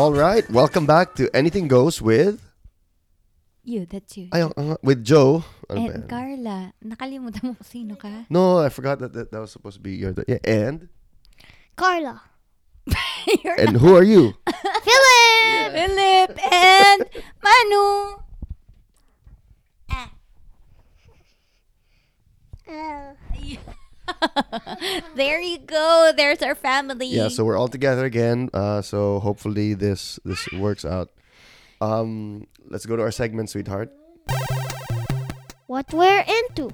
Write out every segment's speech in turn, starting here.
All right, welcome back to Anything Goes with You, that's you. ay, uh, with Joe. Ano ba And yan? Carla, nakalimutan mo kung sino ka? No, I forgot that, that that was supposed to be your yeah, and Carla. You're and who are you? Philip. Philip and Manu. Uh, there you go. There's our family. Yeah, so we're all together again. Uh, so hopefully this this works out. Um, let's go to our segment, sweetheart. what we're into.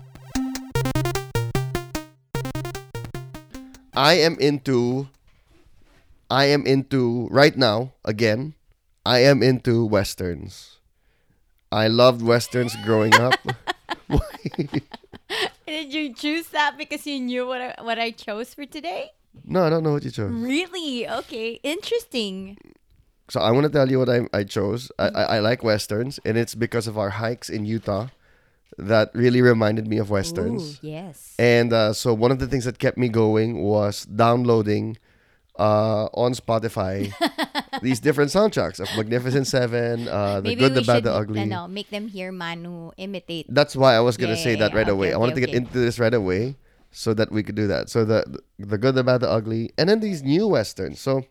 I am into. I am into right now again. I am into westerns. I loved westerns growing up. Did you choose that because you knew what I, what I chose for today? no, I don't know what you chose. Really? Okay. Interesting. So I want to tell you what I, I chose. I, I, I like westerns, and it's because of our hikes in Utah that really reminded me of westerns. Ooh, yes. And uh, so one of the things that kept me going was downloading uh, on Spotify these different soundtracks of Magnificent Seven, uh, The Maybe Good, the Bad, the Ugly. ano, make them hear Manu imitate. That's why I was gonna Yeah, say yeah, that yeah. right Okay, away. I okay, wanted to get okay. into this right away so that we could do that. So the the Good, the Bad, the Ugly, and then these new westerns. So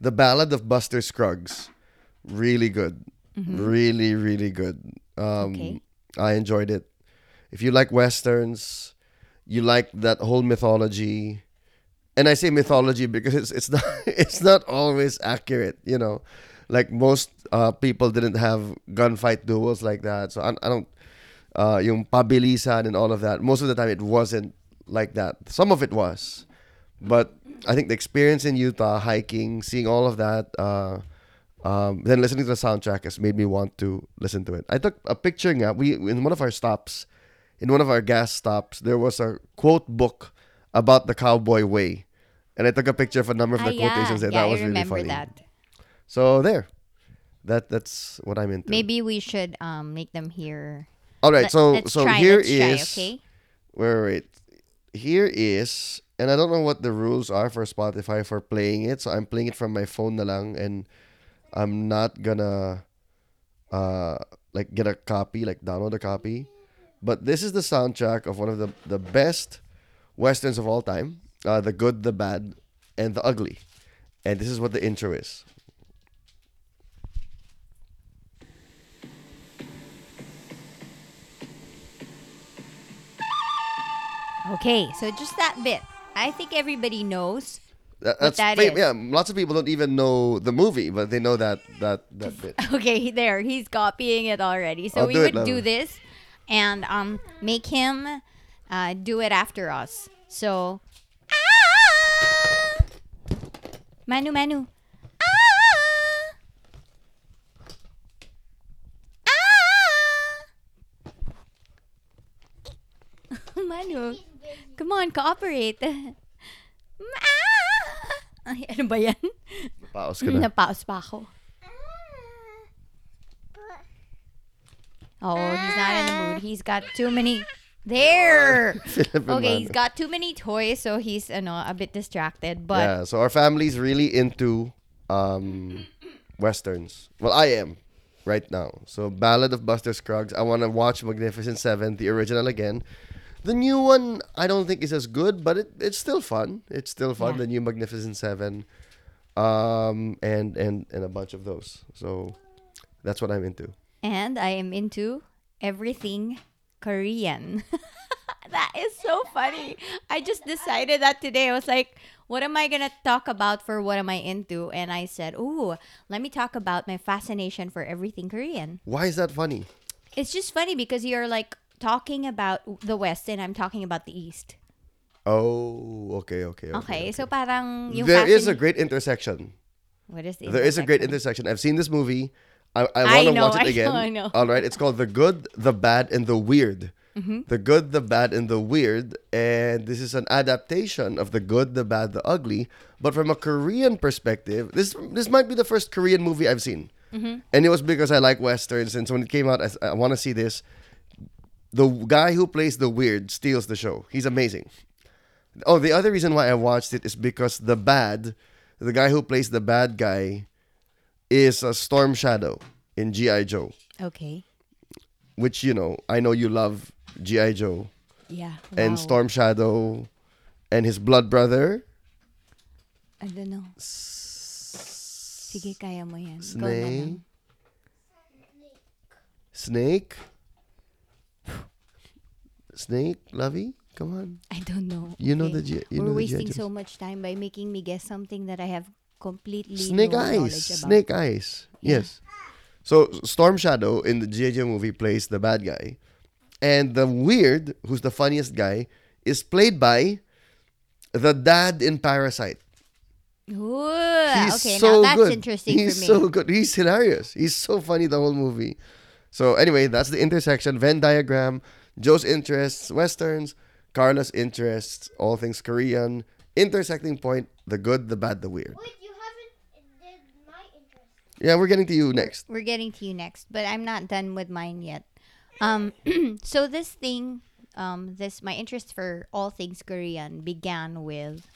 the Ballad of Buster Scruggs, really good, really really good. Um, Mm-hmm. Okay. I enjoyed it. If you like westerns, you like that whole mythology, and I say mythology because it's it's not it's not always accurate. You know, like most uh, people didn't have gunfight duels like that. So I, I don't uh, yung pabilisan and all of that. Most of the time, it wasn't like that. Some of it was, but I think the experience in Utah, hiking, seeing all of that, uh, um, then listening to the soundtrack has made me want to listen to it. I took a picture. Nga, we in one of our stops, in one of our gas stops, there was a quote book about the cowboy way, and I took a picture of a number of the Ah, yeah. quotations. And yeah, that was I really funny. that. So there, that that's what I'm into. Maybe we should um make them hear. All right. Let- so so try, here let's try, okay? wait, wait. Here is, and I don't know what the rules are for Spotify for playing it. So I'm playing it from my phone na lang, and I'm not gonna, uh, like get a copy, like download a copy. But this is the soundtrack of one of the the best westerns of all time, uh, the good, the bad, and the ugly, and this is what the intro is. Okay, so just that bit. I think everybody knows. That, that's that fam- is. yeah. Lots of people don't even know the movie, but they know that that that bit. Okay, there he's copying it already. So I'll we would do this, and um, make him, uh, do it after us. So! Manu, Manu, ah! ah! Manu, come on, cooperate. Ah! Ay, ano ba yan? Paus ka na. Napaos pa ako. Oh, he's not in the mood. He's got too many. There. Okay, he's got too many toys, so he's you know, a bit distracted. But yeah, so our family's really into um, westerns. Well, I am right now. So Ballad of Buster Scruggs. I want to watch Magnificent Seven, the original again. The new one, I don't think is as good, but it, it's still fun. It's still fun. Yeah. The new Magnificent Seven, um, and and and a bunch of those. So that's what I'm into. and I am into everything Korean. that is so funny. I just decided that today. I was like, what am I gonna talk about for what am I into? And I said, ooh, let me talk about my fascination for everything Korean. Why is that funny? It's just funny because you're like talking about the West and I'm talking about the East. Oh, okay, okay, okay. Okay, so parang yung there is a great intersection. What is the There is a great intersection. I've seen this movie. I, I I want to watch it I know, again. I know. All right, it's called The Good, the Bad, and the Weird. Mm-hmm. The Good, the Bad, and the Weird. And this is an adaptation of The Good, the Bad, the Ugly. But from a Korean perspective, this this might be the first Korean movie I've seen. Mm-hmm. And it was because I like westerns. And so when it came out, I want to see this. The guy who plays the weird steals the show. He's amazing. Oh, the other reason why I watched it is because the bad, the guy who plays the bad guy, is a Storm Shadow in GI Joe, Okay. which you know I know you love GI Joe Yeah. and wow. Storm Shadow and his blood brother I don't know. Sige, kaya mo yan. Snake. Snake. Snake, Lovey, come on. I don't know. You know Okay. the G- you We're know wasting so much time by making me guess something that I have completely Snake no Eyes. about. Snake Eyes. Yes. So Storm Shadow in the G.I. Joe movie plays the bad guy. And the weird, who's the funniest guy, is played by the dad in Parasite. Ooh, He's okay, so now that's good. interesting He's for me. so good. He's hilarious. He's so funny the whole movie. So anyway, that's the intersection, Venn diagram, Joe's interests, westerns, Carla's interests, all things Korean, intersecting point, the good, the bad, the weird. Wait, you haven't did my interest. Yeah, we're getting to you next. We're getting to you next, but I'm not done with mine yet. Um, so this thing, um, this my interest for all things Korean began with,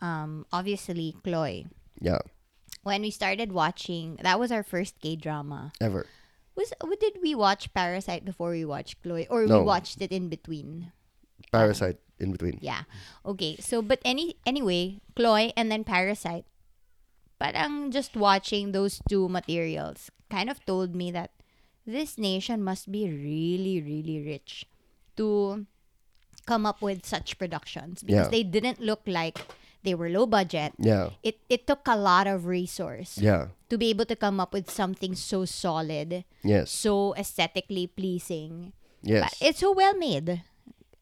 um, obviously Chloe. Yeah, When we started watching, that was our first gay drama. ever. Was did we watch Parasite before we watched Chloe, or No. we watched it in between? Parasite in between. Yeah. Okay. So, but any anyway, Chloe and then Parasite. Parang just watching those two materials kind of told me that this nation must be really, really rich to come up with such productions because Yeah. they didn't look like they were low budget. Yeah, It it took a lot of resource yeah, to be able to come up with something so solid, yes, so aesthetically pleasing. yes. But it's so well made.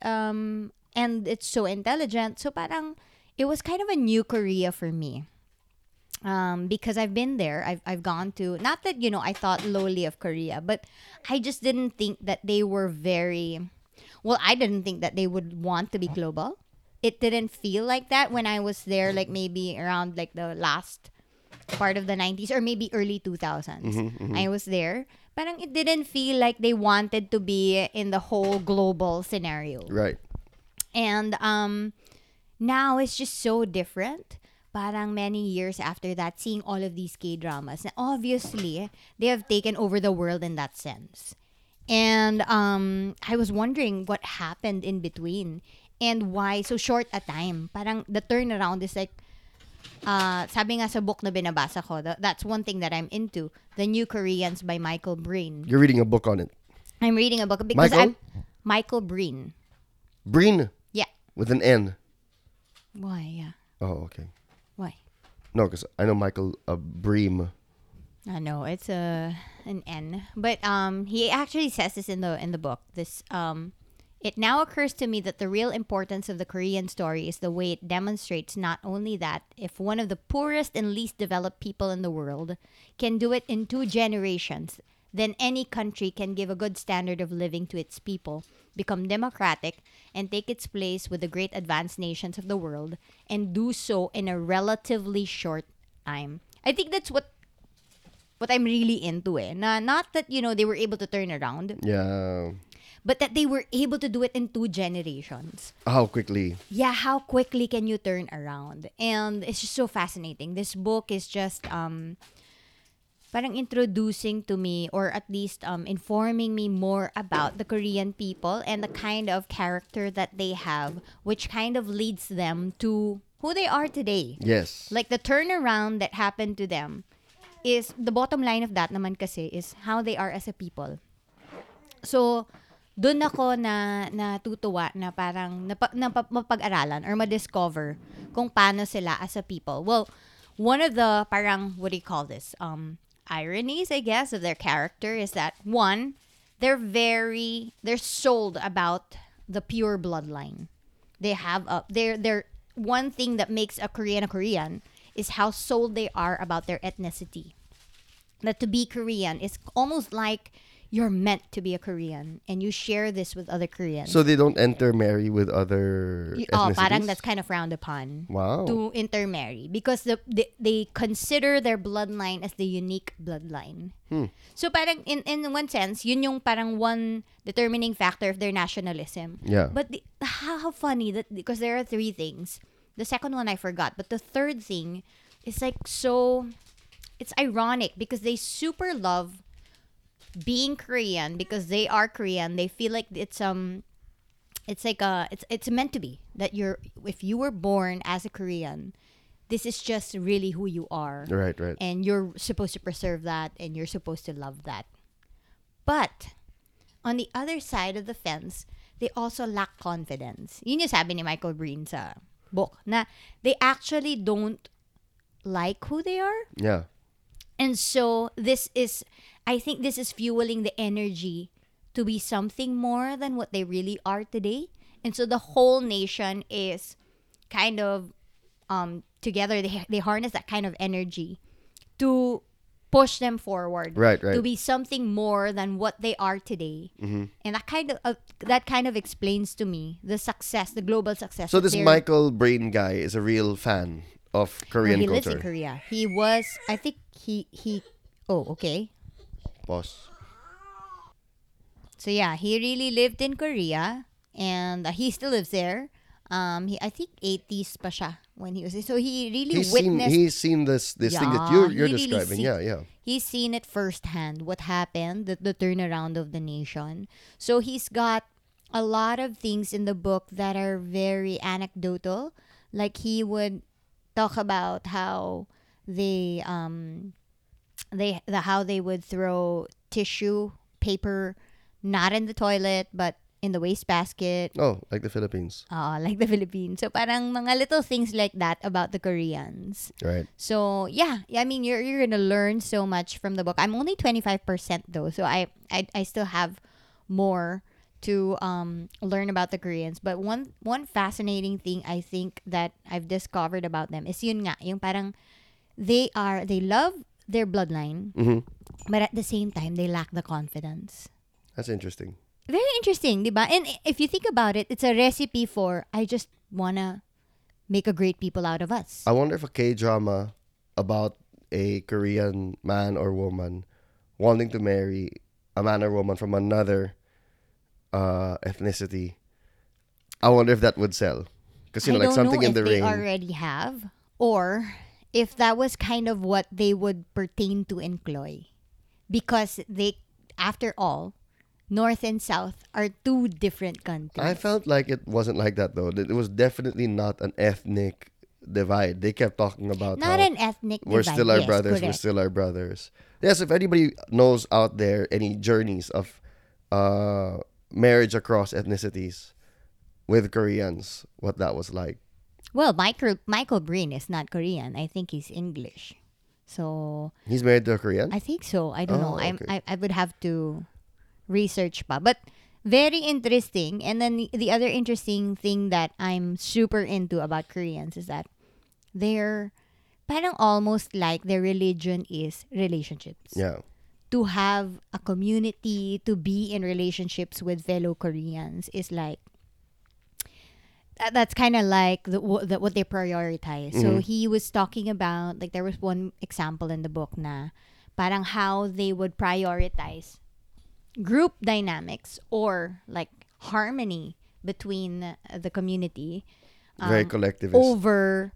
Um, and it's so intelligent. So parang it was kind of a new Korea for me. Um, because I've been there. I've I've gone to not that, you know, I thought lowly of Korea, but I just didn't think that they were very well, I didn't think that they would want to be global. It didn't feel like that when I was there, like maybe around like the last part of the 90s or maybe early 2000s. I was there. Parang it didn't feel like they wanted to be in the whole global scenario. right. And um now it's just so different. Parang many years after that, seeing all of these K dramas, obviously they have taken over the world in that sense. And um, I was wondering what happened in between and why so short a time. Parang the turnaround is like, uh, sabi nga sa book na binabasa ko, tha- that's one thing that I'm into. The New Koreans by Michael Breen. You're reading a book on it. I'm reading a book because Michael? I'm Michael Breen. Breen Yeah. with an N. Why? Yeah. Oh, okay. No, because I know Michael uh, Bream. I know it's a an N, but um, he actually says this in the in the book. This um, it now occurs to me that the real importance of the Korean story is the way it demonstrates not only that if one of the poorest and least developed people in the world can do it in two generations, then any country can give a good standard of living to its people, become democratic, and take its place with the great advanced nations of the world, and do so in a relatively short time. I think that's what what I'm really into eh. Na, not that, you know, they were able to turn around, Yeah. but that they were able to do it in two generations. How quickly? Yeah, how quickly can you turn around? And it's just so fascinating. This book is just um parang introducing to me or at least um informing me more about the Korean people and the kind of character that they have which kind of leads them to who they are today. Yes. Like the turnaround that happened to them is the bottom line of that naman kasi is how they are as a people. So, doon ako na natutuwa na parang napa, napa, mapag-aralan or ma-discover kung paano sila as a people. Well, one of the parang, what do you call this? Um, ironies, I guess, of their character is that one, they're very, they're sold about the pure bloodline. They have a, they're, they're, one thing that makes a Korean a Korean is how sold they are about their ethnicity. That to be Korean is almost like you're meant to be a Korean and you share this with other Koreans. So they don't intermarry with other Y- oh, parang that's kind of frowned upon Wow. to intermarry because the, they, they consider their bloodline as the unique bloodline. Hmm. So parang in in one sense, yun yung parang one determining factor of their nationalism. Yeah. But the, how, how funny that because there are three things. The second one I forgot, but the third thing is like so it's ironic because they super love being Korean because they are Korean. They feel like it's um it's like a it's it's meant to be that you're if you were born as a Korean, this is just really who you are. Right, right. And you're supposed to preserve that and you're supposed to love that. But on the other side of the fence, they also lack confidence. Yun yung sabi ni Michael Breen sa book na they actually don't like who they are. Yeah. And so this is I think this is fueling the energy to be something more than what they really are today. And so the whole nation is kind of um together they they harness that kind of energy to push them forward Right, right. to be something more than what they are today. Mm-hmm. And that kind of uh, that kind of explains to me the success, the global success. So this Michael Breen guy is a real fan of Korean he lives culture. in Korea. He was I think he he oh okay. Boss. So yeah, he really lived in Korea and uh, he still lives there. Um, he I think 80s pa siya when he was so he really He's seen witnessed he's seen this this thing that you're you're really describing. see- Yeah, yeah. he's seen it firsthand what happened the, the turnaround of the nation so he's got a lot of things in the book that are very anecdotal like he would talk about how they um they the how they would throw tissue paper not in the toilet but in the wastebasket Oh, like the Philippines. uh, like the Philippines so parang mga little things like that about the Koreans Right. so yeah, I mean you're you're gonna learn so much from the book. I'm only twenty five percent though, so I, I I still have more to um learn about the Koreans. But one one fascinating thing I think that I've discovered about them is yun nga, yung parang they are they love their bloodline, hmm but at the same time they lack the confidence. That's interesting. Very interesting, diba? And if you think about it, it's a recipe for I just wanna make a great people out of us. I wonder if a K drama about a Korean man or woman wanting to marry a man or woman from another uh, ethnicity. I wonder if that would sell. Because you know, I like don't something know in the they rain. already have, or if that was kind of what they would pertain to employ, because they, after all, North and South are two different countries. I felt like it wasn't like that though. It was definitely not an ethnic divide. They kept talking about not an ethnic. Divide. We're divide. still our Yes, brothers. We're still our brothers. Yes, if anybody knows out there any journeys of uh, marriage across ethnicities with Koreans, what that was like. Well, Michael Michael Breen is not Korean. I think he's English. So He's married to a Korean. I think so. I don't know. Oh, I'm. I I would have to research pa. But very interesting. And then the, the other interesting thing that I'm super into about Koreans is that they're parang almost like their religion is relationships. yeah, To have a community, to be in relationships with fellow Koreans is like that, that's kind of like the, the, what they prioritize. So Mhm. he was talking about like there was one example in the book na parang how they would prioritize group dynamics or like harmony between the community very um, collectivist. over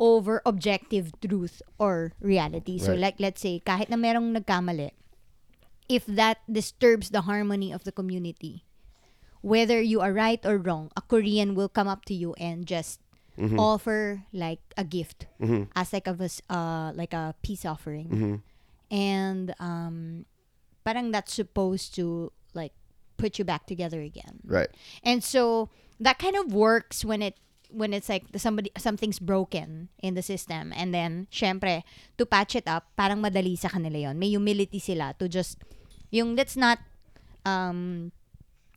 over objective truth or reality. So like let's say kahit na merong nagkamali, if that disturbs the harmony of the community, whether you are right or wrong, a Korean will come up to you and just Mhm. offer like a gift Mhm. as like of a uh like a peace offering. Mhm. And um parang that's supposed to like put you back together again. Right. And so that kind of works when it when it's like somebody something's broken in the system and then syempre to patch it up parang madali sa kanila yon may humility sila to just yung let's not um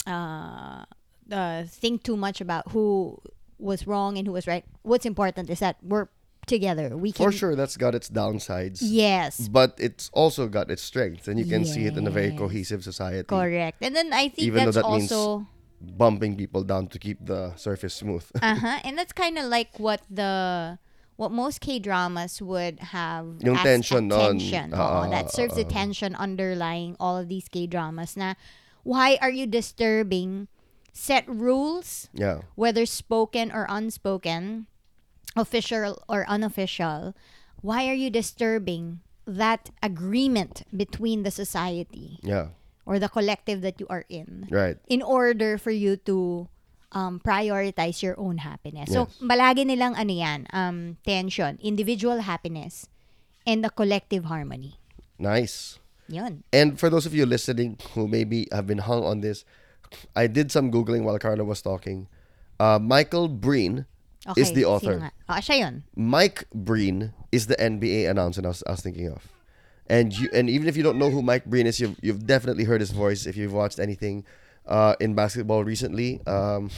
uh, uh think too much about who was wrong and who was right what's important is that we're together we can For sure, that's got its downsides. yes But it's also got its strengths, and you can see it in a very Yes. cohesive society. correct and then i think Even though that's that means- also Bumping people down to keep the surface smooth. Uh-huh. And that's kind of like what the what most K-dramas would have Yung as tension a nun. tension. Ah, that serves the ah, tension underlying all of these K-dramas na why are you disturbing set rules yeah. whether spoken or unspoken official or unofficial why are you disturbing that agreement between the society Yeah. or the collective that you are in Right. in order for you to um, prioritize your own happiness. So, Yes. balagi nilang ano yan, um, tension, individual happiness, and the collective harmony. Nice. Yun. And for those of you listening who maybe have been hung on this, I did some googling while Carla was talking. Uh, Michael Breen Okay, is the author. Ah, siya yun. Mike Breen is the NBA announcer I was, I was thinking of. And you and even if you don't know who Mike Breen is, you've, you've definitely heard his voice if you've watched anything uh, in basketball recently. Um,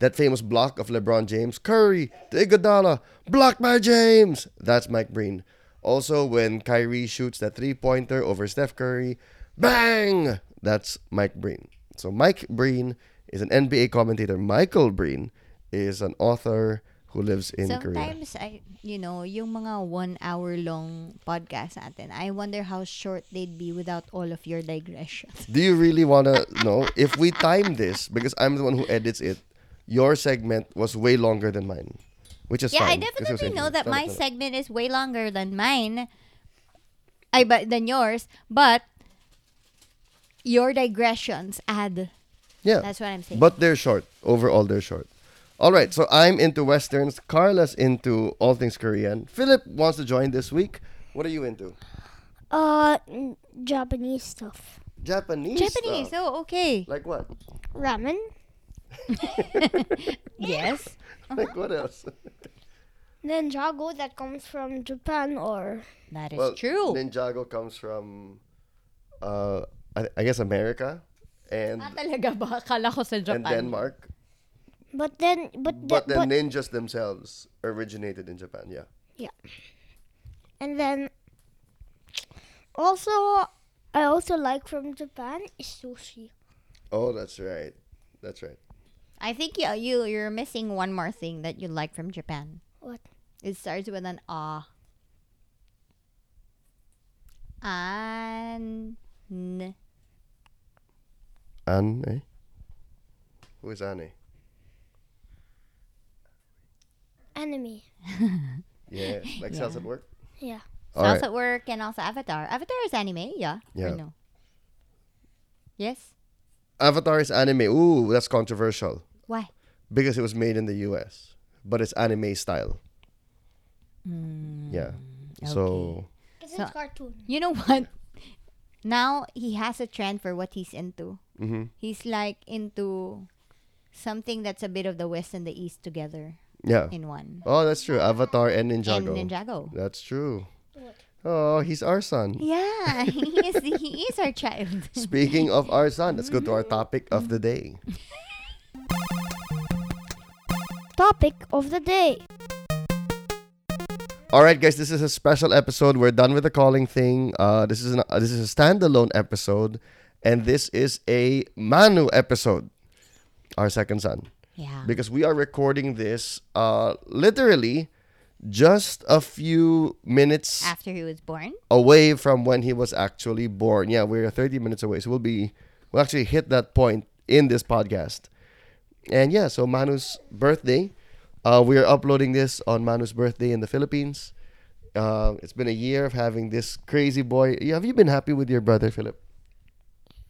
that famous block of LeBron James, Curry to Iguodala, blocked by James. That's Mike Breen. Also, when Kyrie shoots that three pointer over Steph Curry, bang! That's Mike Breen. So Mike Breen is an NBA commentator. Michael Breen is an author who lives in Korea. Sometimes, I, you know, yung mga one hour long podcast natin, I wonder how short they'd be without all of your digressions. Do you really want to know if we time this because I'm the one who edits it? Your segment was way longer than mine, which is Yeah, I fine. it was definitely know that my segment is way longer than mine. I but than yours, but your digressions add. yeah, That's what I'm saying. but they're short. Overall, they're short. All right, so I'm into westerns. Carla's into all things Korean. Philip wants to join this week. What are you into? Uh, Japanese stuff. Japanese. Japanese. stuff. Oh, okay. Like what? Ramen. yes. Like what else? Ninjago that comes from Japan or That is well, true. Ninjago comes from, uh, I, I guess America, and ah, talaga ba? Akala ko sa and Denmark. But then but But the- the but ninjas themselves originated in Japan. Yeah. Yeah. And then also I also like from Japan is sushi. Oh, that's right. That's right. I think you, you you're missing one more thing that you like from Japan. What? It starts with an ah. An n. Anne? eh? Who is Anne? Anime. Yeah, like Yeah. cells at work. Yeah. All Cells right. at Work and also Avatar. Avatar is anime, yeah? Or Yeah. no? Yes? Avatar is anime. Ooh, that's controversial Why? because it was made in the U.S., but it's anime style. Yeah. So Because So- cartoon. You know what? Now he has a trend for what he's into. mhm. He's like into something that's a bit of the West and the East together yeah. in one. Oh, that's true. Avatar and Ninjago. And Ninjago. That's true. Oh, he's our son. Yeah, he is, he is our child. Speaking of our son, let's go to our topic of the day. Topic of the day. All right, guys, this is a special episode. We're done with the calling thing. Uh, this is an, uh, this is a standalone episode, and this is a Manu episode, our second son, Yeah. because we are recording this uh, literally just a few minutes After he was born. away from when he was actually born. Yeah, we're 30 minutes away, so we'll be we'll actually hit that point in this podcast. And yeah, so Manu's birthday. Uh, we are uploading this on Manu's birthday in the Philippines. Uh, it's been a year of having this crazy boy. Have you been happy with your brother, Philip?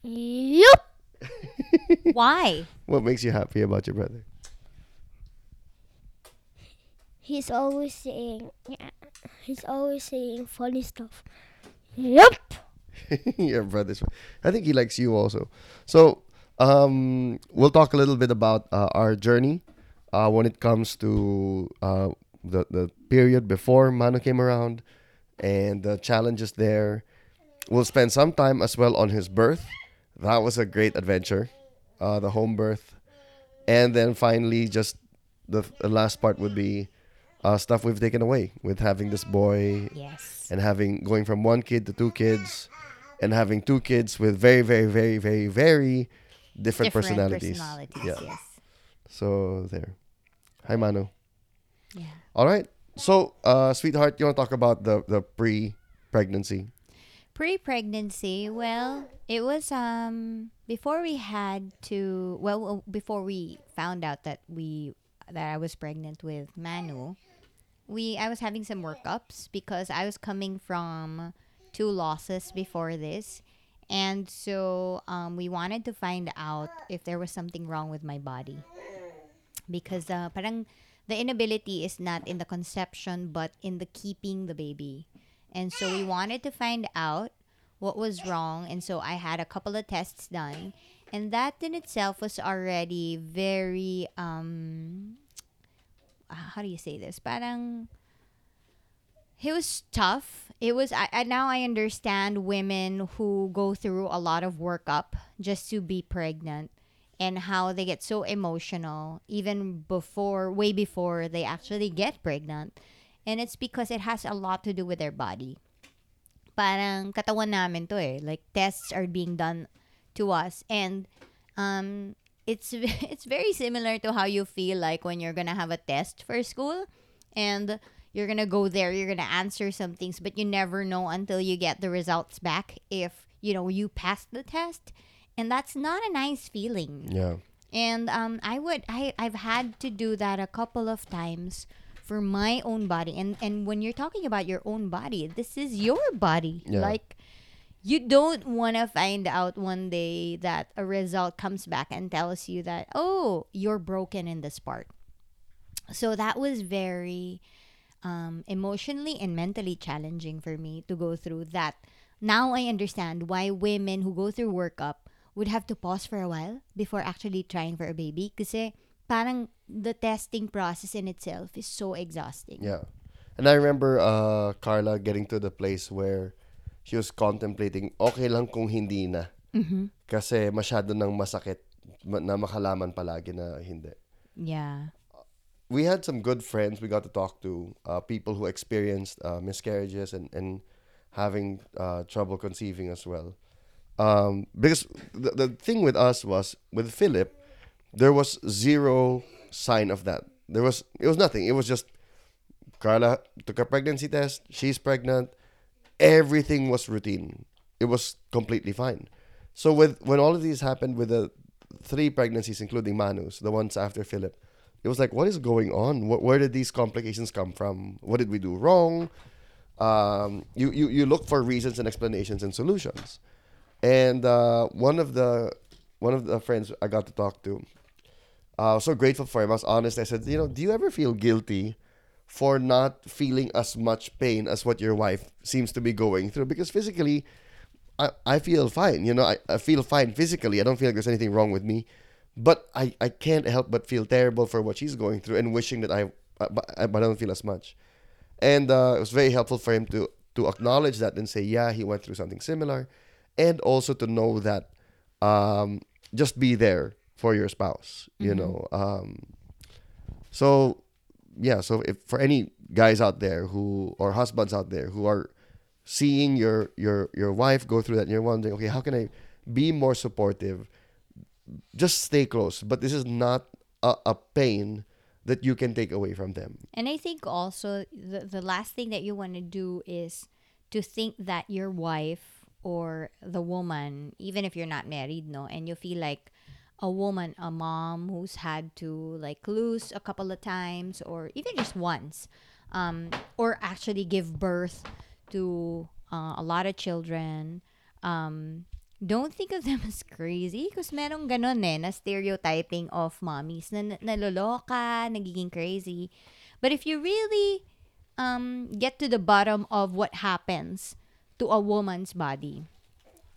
Yup. Why? What makes you happy about your brother? He's always saying. He's always saying funny stuff. Yep. your brother's. I think he likes you also. So, um, we'll talk a little bit about uh, our journey uh, when it comes to uh, the the period before Manu came around and the challenges there. We'll spend some time as well on his birth. That was a great adventure, uh, the home birth, and then finally, just the, the last part would be uh, stuff we've taken away with having this boy Yes. and having going from one kid to two kids and having two kids with very very very very very different, personalities. personalities, yeah yes. so there hi manu Yeah. all right so uh sweetheart you want to talk about the the pre pregnancy Pre-pregnancy, well, it was um before we had to well before we found out that we that I was pregnant with Manu. we I was having some workups because I was coming from two losses before this. And so um, we wanted to find out if there was something wrong with my body. Because uh, parang the inability is not in the conception but in the keeping the baby. And so we wanted to find out what was wrong. And so I had a couple of tests done. And that in itself was already very, um, how do you say this? Parang, it was tough. It was, I, I, now I understand women who go through a lot of workup just to be pregnant and how they get so emotional even before, way before they actually get pregnant. And it's because it has a lot to do with their body. Parang katawan namin to eh. Like tests are being done to us and um it's it's very similar to how you feel like when you're gonna have a test for school and you're gonna go there you're gonna answer some things but you never know until you get the results back if you know you passed the test and that's not a nice feeling Yeah. and um, I would I I've had to do that a couple of times for my own body. And and when you're talking about your own body, this is your body. Yeah. Like you don't want to find out one day that a result comes back and tells you that oh you're broken in this part. So that was very um, emotionally and mentally challenging for me to go through that. Now I understand why women who go through workup would have to pause for a while before actually trying for a baby kasi parang the testing process in itself is so exhausting. Yeah. And I remember uh, Carla getting to the place where she was contemplating, okay lang kung hindi na. Kasi masyado nang masakit na makalaman palagi na hindi. Yeah. We had some good friends we got to talk to, uh, people who experienced uh, miscarriages and, and having uh, trouble conceiving as well. Um, because the, the thing with us was, with Philip, there was zero sign of that. There was, it was nothing. It was just Carla took a pregnancy test. She's pregnant. Everything was routine. It was completely fine. So with when all of these happened with the three pregnancies, including Manu's, the ones after Philip, it was like, what is going on? Wh- where did these complications come from? What did we do wrong? Um, you, you you look for reasons and explanations and solutions. And uh, one of the one of the friends I got to talk to, I was so grateful for him. I was honest. I said, you know, do you ever feel guilty for not feeling as much pain as what your wife seems to be going through? Because physically, I, I feel fine. You know, I, I feel fine physically. I don't feel like there's anything wrong with me. But I, I can't help but feel terrible for what she's going through and wishing that I, I I don't feel as much. And uh, it was very helpful for him to, to acknowledge that and say, yeah, he went through something similar. And also to know that um, just be there for your spouse, you know. Um, so, yeah, so if for any guys out there who, or husbands out there who are seeing your, your, your wife go through that and you're wondering, okay, how can I be more supportive? Just stay close. But this is not a, a pain that you can take away from them. And I think also the, the last thing that you want to do is to think that your wife or the woman, even if you're not married, no, and you feel like a woman, a mom who's had to like lose a couple of times or even just once, um, or actually give birth to uh, a lot of children, um, don't think of them as crazy because merong ganon eh, na stereotyping of mommies na na- naloloka, nagiging crazy. But if you really um, get to the bottom of what happens to a woman's body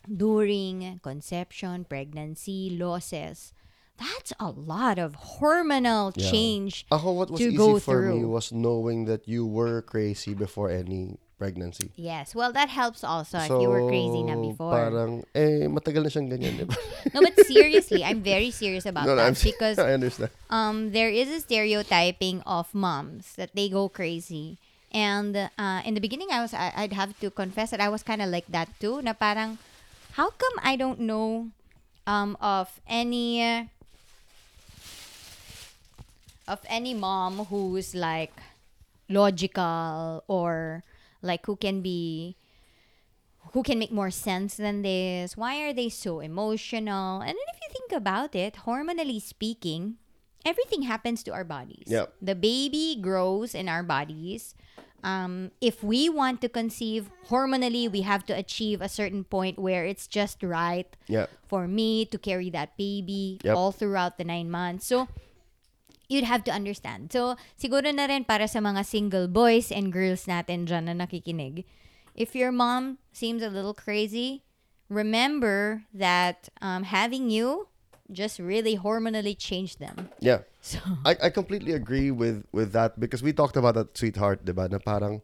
during conception, pregnancy, losses, that's a lot of hormonal Yeah. change Ako, what was to easy go for me was knowing that you were crazy before any pregnancy. Yes, well, that helps also if you were crazy na So, before. Parang, eh, matagal na siyang ganyan, di ba? no, but seriously, I'm very serious about No, no, that I'm- because I understand. um, there is a stereotyping of moms that they go crazy. And uh, in the beginning, I was I, I'd have to confess that I was kind of like that too. Na parang, how come I don't know um, of any uh, of any mom who's like logical or like who can be who can make more sense than this? Why are they so emotional? And then if you think about it, hormonally speaking, everything happens to our bodies. Yep. The baby grows in our bodies. Um, if we want to conceive hormonally, we have to achieve a certain point where it's just right Yeah. for me to carry that baby Yep. all throughout the nine months. So, you'd have to understand. So, siguro na rin para sa mga single boys and girls natin dyan na nakikinig. If your mom seems a little crazy, remember that um, having you just really hormonally changed them. Yeah. So, I, I completely agree with with that because we talked about that sweetheart, diba? Na parang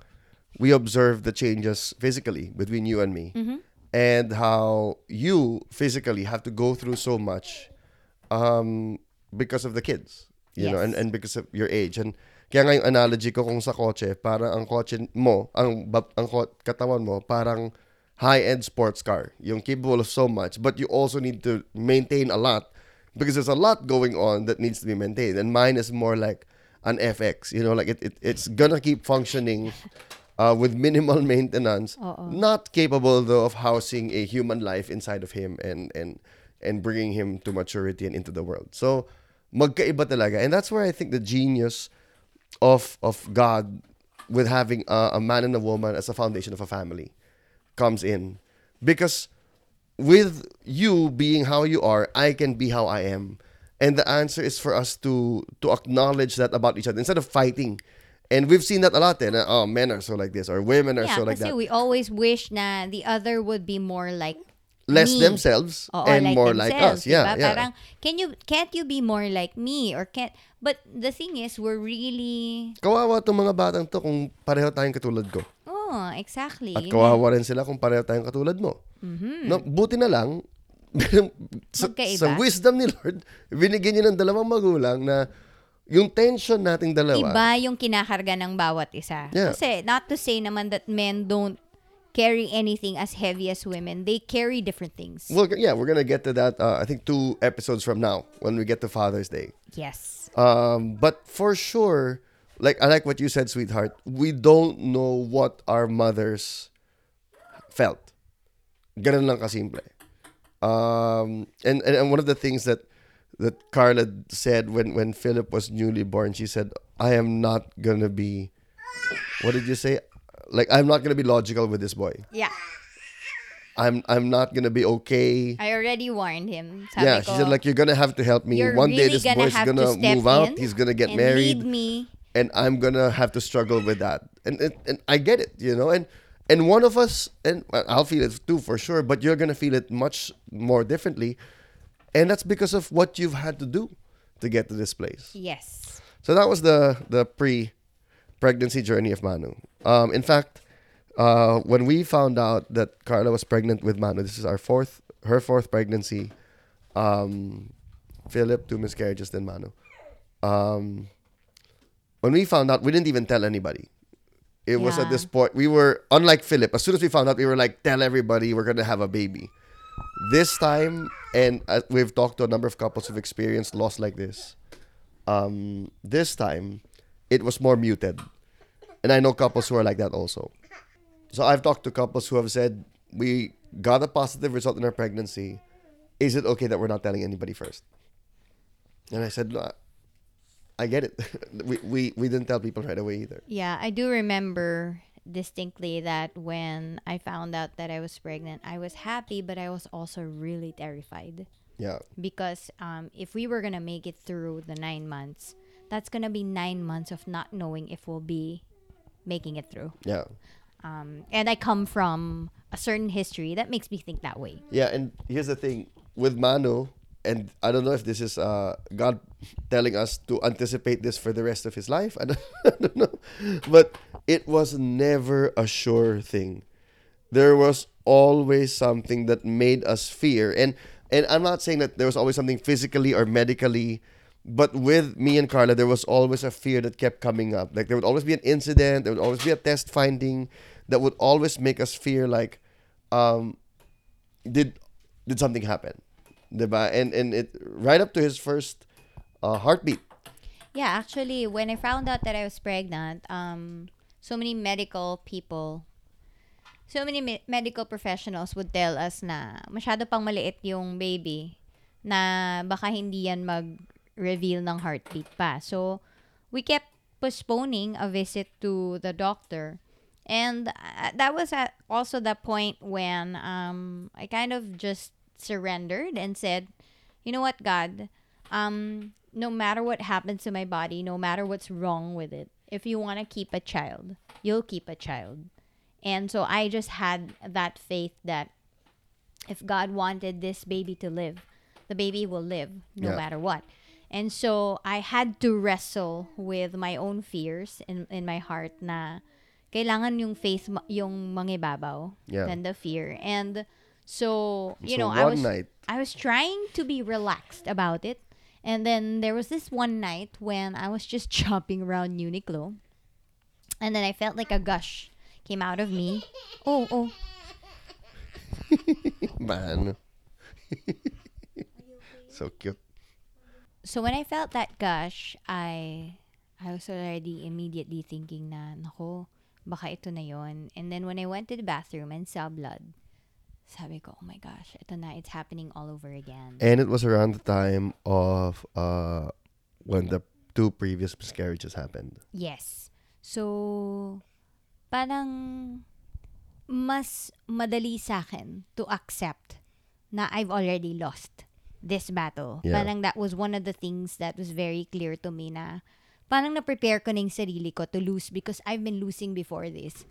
we observed the changes physically between you and me. And how you physically have to go through so much um, because of the kids. You know, and, and because of your age. And kaya nga yung analogy ko kung sa kotse, parang ang kotse mo, ang, ang katawan mo, parang high-end sports car. Yung capable of so much. But you also need to maintain a lot because there's a lot going on that needs to be maintained. And mine is more like an FX. You know, like it, it it's gonna keep functioning uh, with minimal maintenance. Oo. Not capable though of housing a human life inside of him and and and bringing him to maturity and into the world. So magkaiba talaga. And that's where I think the genius of of God with having a, a man and a woman as a foundation of a family comes in because with you being how you are I can be how I am and the answer is for us to to acknowledge that about each other instead of fighting and we've seen that a lot eh, na, oh men are so like this or women are yeah, so like that we always wish na the other would be more like less me. themselves Oo, and like more like us yeah diba? yeah Parang, can you, can't you be more like me? Or can't, but the thing is, we're really, kawawa tong mga batang to kung pareho tayong katulad ko oh, exactly. At kawawa rin sila kung pareho tayong katulad mo. No, buti na lang, sa, Magkaiba. sa wisdom ni Lord, binigyan niya ng dalawang magulang na yung tension nating dalawa. Iba yung kinakarga ng bawat isa. Yeah. Kasi, not to say naman that men don't carry anything as heavy as women. They carry different things. Well, yeah, we're gonna get to that. Uh, I think two episodes from now when we get to Father's Day. Yes. Um, but for sure, like I like what you said, sweetheart. We don't know what our mothers felt. Ganun lang kasimple. Um, and, and and one of the things that that Carla said when when Philip was newly born, she said, "I am not gonna be." What did you say? Like I'm not gonna be logical with this boy. Yeah. I'm I'm not gonna be okay. I already warned him. Sabi yeah, ko, she said like you're gonna have to help me. One day this gonna boy's gonna step move out. He's gonna get married. lead me. And I'm gonna have to struggle with that. And and, and I get it, you know. And and one of us, and I'll feel it too for sure. But you're gonna feel it much more differently, and that's because of what you've had to do to get to this place. Yes. So that was the the pre pregnancy journey of Manu. Um, in fact, uh, when we found out that Carla was pregnant with Manu, this is our fourth her fourth pregnancy. Um, Philip, two miscarriages, then Manu. Um, when we found out, we didn't even tell anybody. It was at this point we were unlike Philip. As soon as we found out, we were like, tell everybody we're gonna have a baby. This time, and uh, we've talked to a number of couples who've experienced loss like this. Um, this time, it was more muted, and I know couples who are like that also. So I've talked to couples who have said we got a positive result in our pregnancy. Is it okay that we're not telling anybody first? And I said, no, I get it. we, we we didn't tell people right away either. Yeah, I do remember distinctly that when I found out that I was pregnant, I was happy, but I was also really terrified Yeah. because um, if we were gonna make it through the nine months, that's gonna be nine months of not knowing if we'll be making it through. Yeah. Um, and I come from a certain history that makes me think that way. Yeah, and here's the thing with Manu, and I don't know if this is uh, God telling us to anticipate this for the rest of his life. I don't, I don't know. But it was never a sure thing. There was always something that made us fear. And and I'm not saying that there was always something physically or medically, but with me and Carla, there was always a fear that kept coming up. Like there would always be an incident, there would always be a test finding that would always make us fear like um, did did something happen? Diba? And and it right up to his first uh, heartbeat. Yeah, actually, when I found out that I was pregnant, um, so many medical people, so many me- medical professionals would tell us na masyado pang maliit yung baby, na baka hindi yan mag reveal ng heartbeat pa. So, we kept postponing a visit to the doctor. And uh, that was at also the point when um, I kind of just surrendered and said, you know what, God, um, no matter what happens to my body, no matter what's wrong with it, if you want to keep a child, you'll keep a child. And so I just had that faith that if God wanted this baby to live, the baby will live no Yeah. matter what. And so I had to wrestle with my own fears in in my heart na kailangan yung faith yung mangibabaw Yeah. than the fear. And so, you So know, I was night, I was trying to be relaxed about it. And then there was this one night when I was just shopping around Uniqlo. And then I felt like a gush came out of me. Oh, oh. man. so cute. So when I felt that gush, I I was already immediately thinking na, nako, baka ito na yon. And then when I went to the bathroom and saw blood, sabi ko, oh my gosh, ito na, it's happening all over again. And it was around the time of uh when the two previous miscarriages happened. Yes. So, parang mas madali sa akin to accept na I've already lost this battle. Yeah. Parang that was one of the things that was very clear to me na parang na-prepare ko na yung sarili ko to lose because I've been losing before this.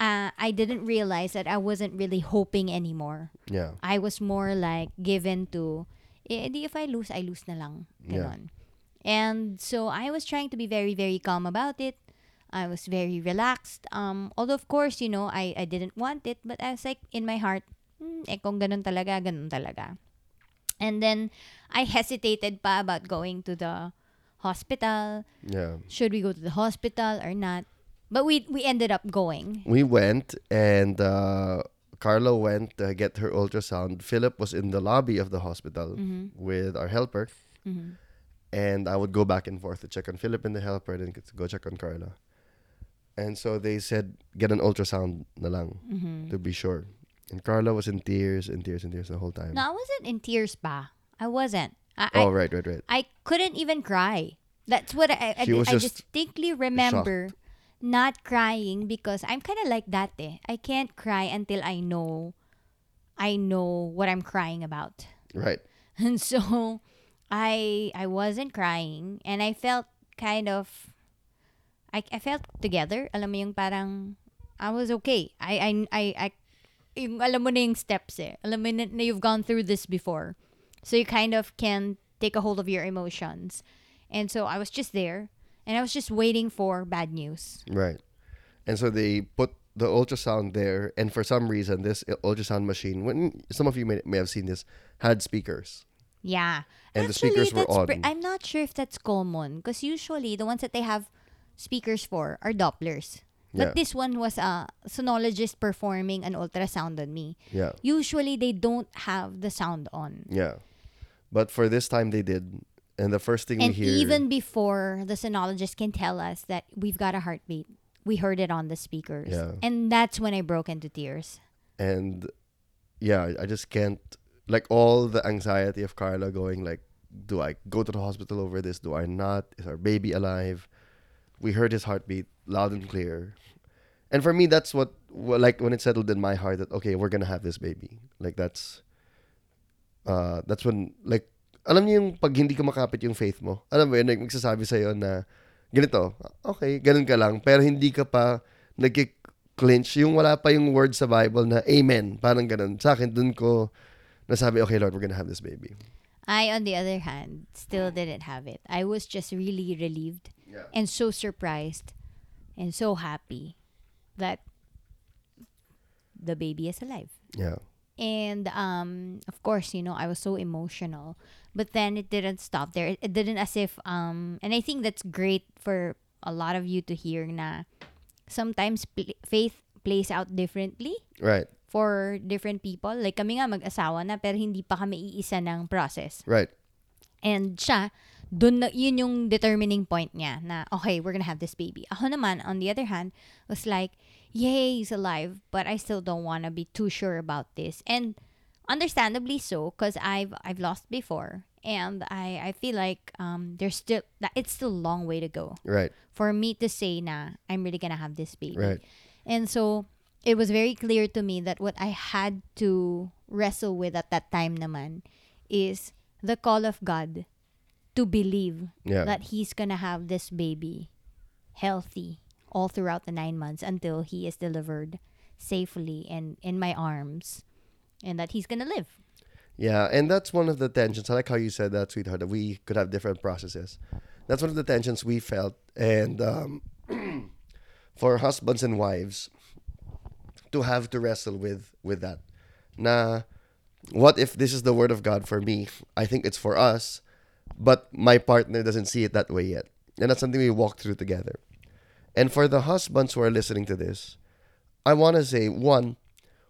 Uh, I didn't realize that I wasn't really hoping anymore. Yeah. I was more like given to, eh, if I lose, I lose na lang. Yeah. And so I was trying to be very, very calm about it. I was very relaxed. Um, although of course, you know, I, I didn't want it, but I was like in my heart, hmm, eh kung ganun talaga, ganun talaga. And then I hesitated pa about going to the hospital. Yeah. Should we go to the hospital or not? But we we ended up going. We went and uh Carla went to get her ultrasound. Philip was in the lobby of the hospital Mm-hmm. with our helper. And I would go back and forth to check on Philip and the helper, then go check on Carla. And so they said, get an ultrasound na lang Mm-hmm. to be sure. And Carla was in tears and tears and tears the whole time. No, I wasn't in tears pa. I wasn't. I, oh, I, right, right, right. I couldn't even cry. That's what I, I, I just distinctly remember not crying because I'm kind of like that eh. I can't cry until I know I know what I'm crying about. Right. And so I I wasn't crying and I felt kind of I, I felt together. Alam mo yung parang I was okay. I I I, I yung alam mo na yung steps eh. Alam mo na, na you've gone through this before. So you kind of can take a hold of your emotions. And so I was just there and I was just waiting for bad news. Right. And so they put the ultrasound there, and for some reason, this ultrasound machine, when some of you may, may have seen this, had speakers. Yeah. And the Actually, speakers were pre- I'm not sure if that's common because usually the ones that they have speakers for are Dopplers. But Yeah. this one was a sonologist performing an ultrasound on me. Yeah. Usually they don't have the sound on. Yeah. But for this time, they did. And the first thing And we hear. even before the sonologist can tell us that we've got a heartbeat, we heard it on the speakers. Yeah. And that's when I broke into tears. and yeah, I just can't. Like all the anxiety of Carla going, like, do I go to the hospital over this? Do I not? Is our baby alive? We heard his heartbeat loud and clear. And for me, that's what, like, when it settled in my heart that, okay, we're going to have this baby. Like, that's, uh, that's when, like, alam niyo yung pag hindi kumakapit yung faith mo. Alam mo yun, like, magsasabi sa'yo na, ganito, okay, ganun ka lang, pero hindi ka pa nag-clinch, yung wala pa yung word sa Bible na amen, parang ganun. Sa akin, dun ko nasabi, okay, Lord, we're gonna have this baby. I, on the other hand, still didn't have it. I was just really relieved Yeah. and so surprised and so happy that the baby is alive. Yeah. And um, of course, you know, I was so emotional. But then it didn't stop there. It, it didn't as if um, and I think that's great for a lot of you to hear na sometimes pl- faith plays out differently Right. for different people. Like kami nga mag-asawa na pero hindi pa kami iisa ng process. Right. And siya, dun na, yun yung determining point niya na, okay, we're gonna have this baby. Ako naman, on the other hand, was like, yay, he's alive, but I still don't wanna be too sure about this. And understandably so, because I've, I've lost before. and I I feel like um there's still that it's still a long way to go Right. for me to say na I'm really gonna have this baby. Right. And so it was very clear to me that what I had to wrestle with at that time naman is the call of God to believe Yeah. that he's gonna have this baby healthy all throughout the nine months until he is delivered safely and in my arms and that he's gonna live. Yeah, and that's one of the tensions. I like how you said that, sweetheart, that we could have different processes. That's one of the tensions we felt. And um, for husbands and wives to have to wrestle with with that. Na, what if this is the word of God for me? I think it's for us, but my partner doesn't see it that way yet. And that's something we walk through together. And for the husbands who are listening to this, I want to say one,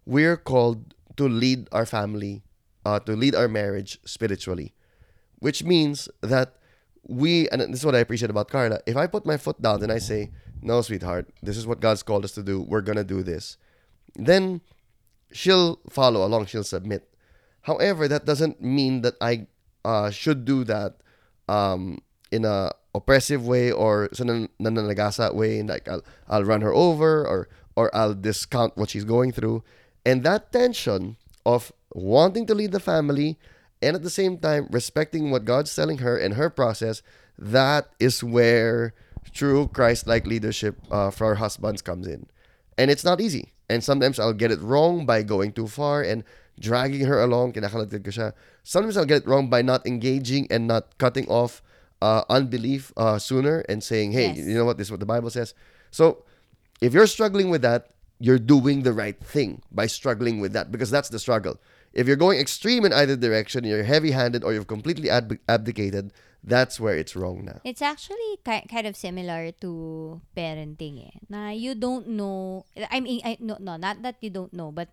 we're called to lead our family, uh, to lead our marriage spiritually, which means that we, and this is what I appreciate about Carla, if I put my foot down and I say, no, sweetheart, this is what God's called us to do, we're going to do this, then she'll follow along, she'll submit. However, that doesn't mean that I uh, should do that um, in a oppressive way or nan- nananagasa way, like I'll, I'll run her over or or I'll discount what she's going through. And that tension of wanting to lead the family and at the same time respecting what God's telling her and her process, that is where true Christ-like leadership uh, for our husbands comes in. And it's not easy. And sometimes I'll get it wrong by going too far and dragging her along. Kinakalatid ko siya. Sometimes I'll get it wrong by not engaging and not cutting off uh, unbelief uh, sooner and saying, hey, Yes. you know what? This is what the Bible says. So if you're struggling with that, you're doing the right thing by struggling with that because that's the struggle. If you're going extreme in either direction, you're heavy handed or you've completely ab- abdicated, that's where it's wrong now. It's actually ki- kind of similar to parenting eh. Na you don't know, I mean, I, no, no, not that you don't know, but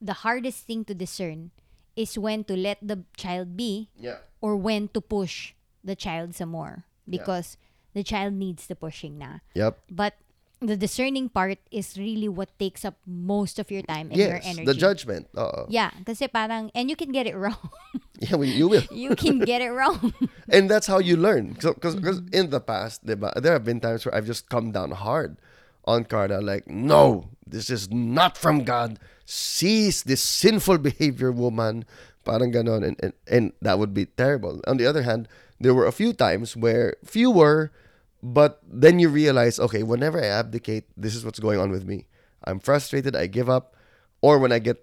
the hardest thing to discern is when to let the child be Yeah. or when to push the child some more because the child needs the pushing na. Yep. But the discerning part is really what takes up most of your time and your Yes. energy. The judgment. Uh, Yeah, kasi parang, and you can get it wrong. yeah, well, you will. you can get it wrong. and that's how you learn. Because Mm-hmm. in the past, diba, there have been times where I've just come down hard on Carla, like, no, this is not from God. Cease this sinful behavior, woman. Parang ganon. And, and, and that would be terrible. On the other hand, there were a few times where fewer, but then you realize, okay, whenever I abdicate, this is what's going on with me. I'm frustrated, I give up. Or when I get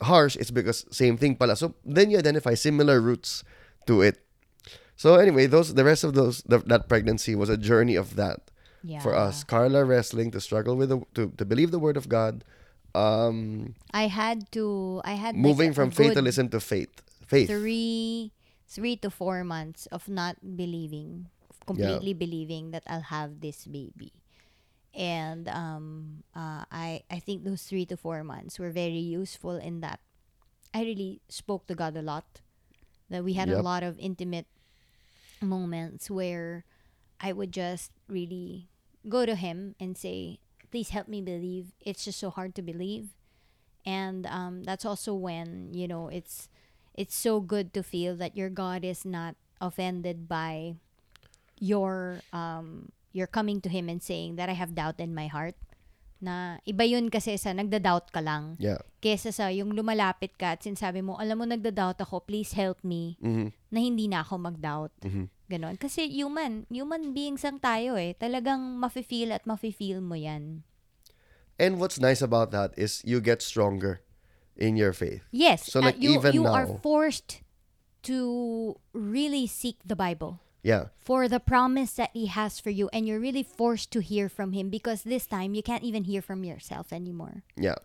harsh, it's because same thing pala. So then you identify similar roots to it. So anyway, those the rest of those the, that pregnancy was a journey of that yeah. for us. Carla wrestling to struggle with the, to to believe the word of God, um, I had to, I had moving a from fatalism to faith. Faith. three three to four months of not believing completely believing that i'll have this baby. And um uh, i i think those three to four months were very useful in that i really spoke to god a lot. That we had a lot of intimate moments where i would just really go to him and say please help me believe. It's just so hard to believe. And um, that's also when you know it's it's so good to feel that your God is not offended by your um you're coming to him and saying that I have doubt in my heart na iba yun kasi sa nagda-doubt ka lang Yeah. kesa sa yung lumalapit ka at sinasabi mo alam mo nagda-doubt ako please help me hmm na hindi na ako mag-doubt Mhm. ganon kasi human human beings ang tayo eh talagang mafe-feel at mafe-feel mo yan And what's nice about that is you get stronger in your faith. Yes. So, uh, like, you, even you are now- forced to really seek the Bible Yeah. for the promise that He has for you, and you're really forced to hear from Him because this time you can't even hear from yourself anymore. Yeah.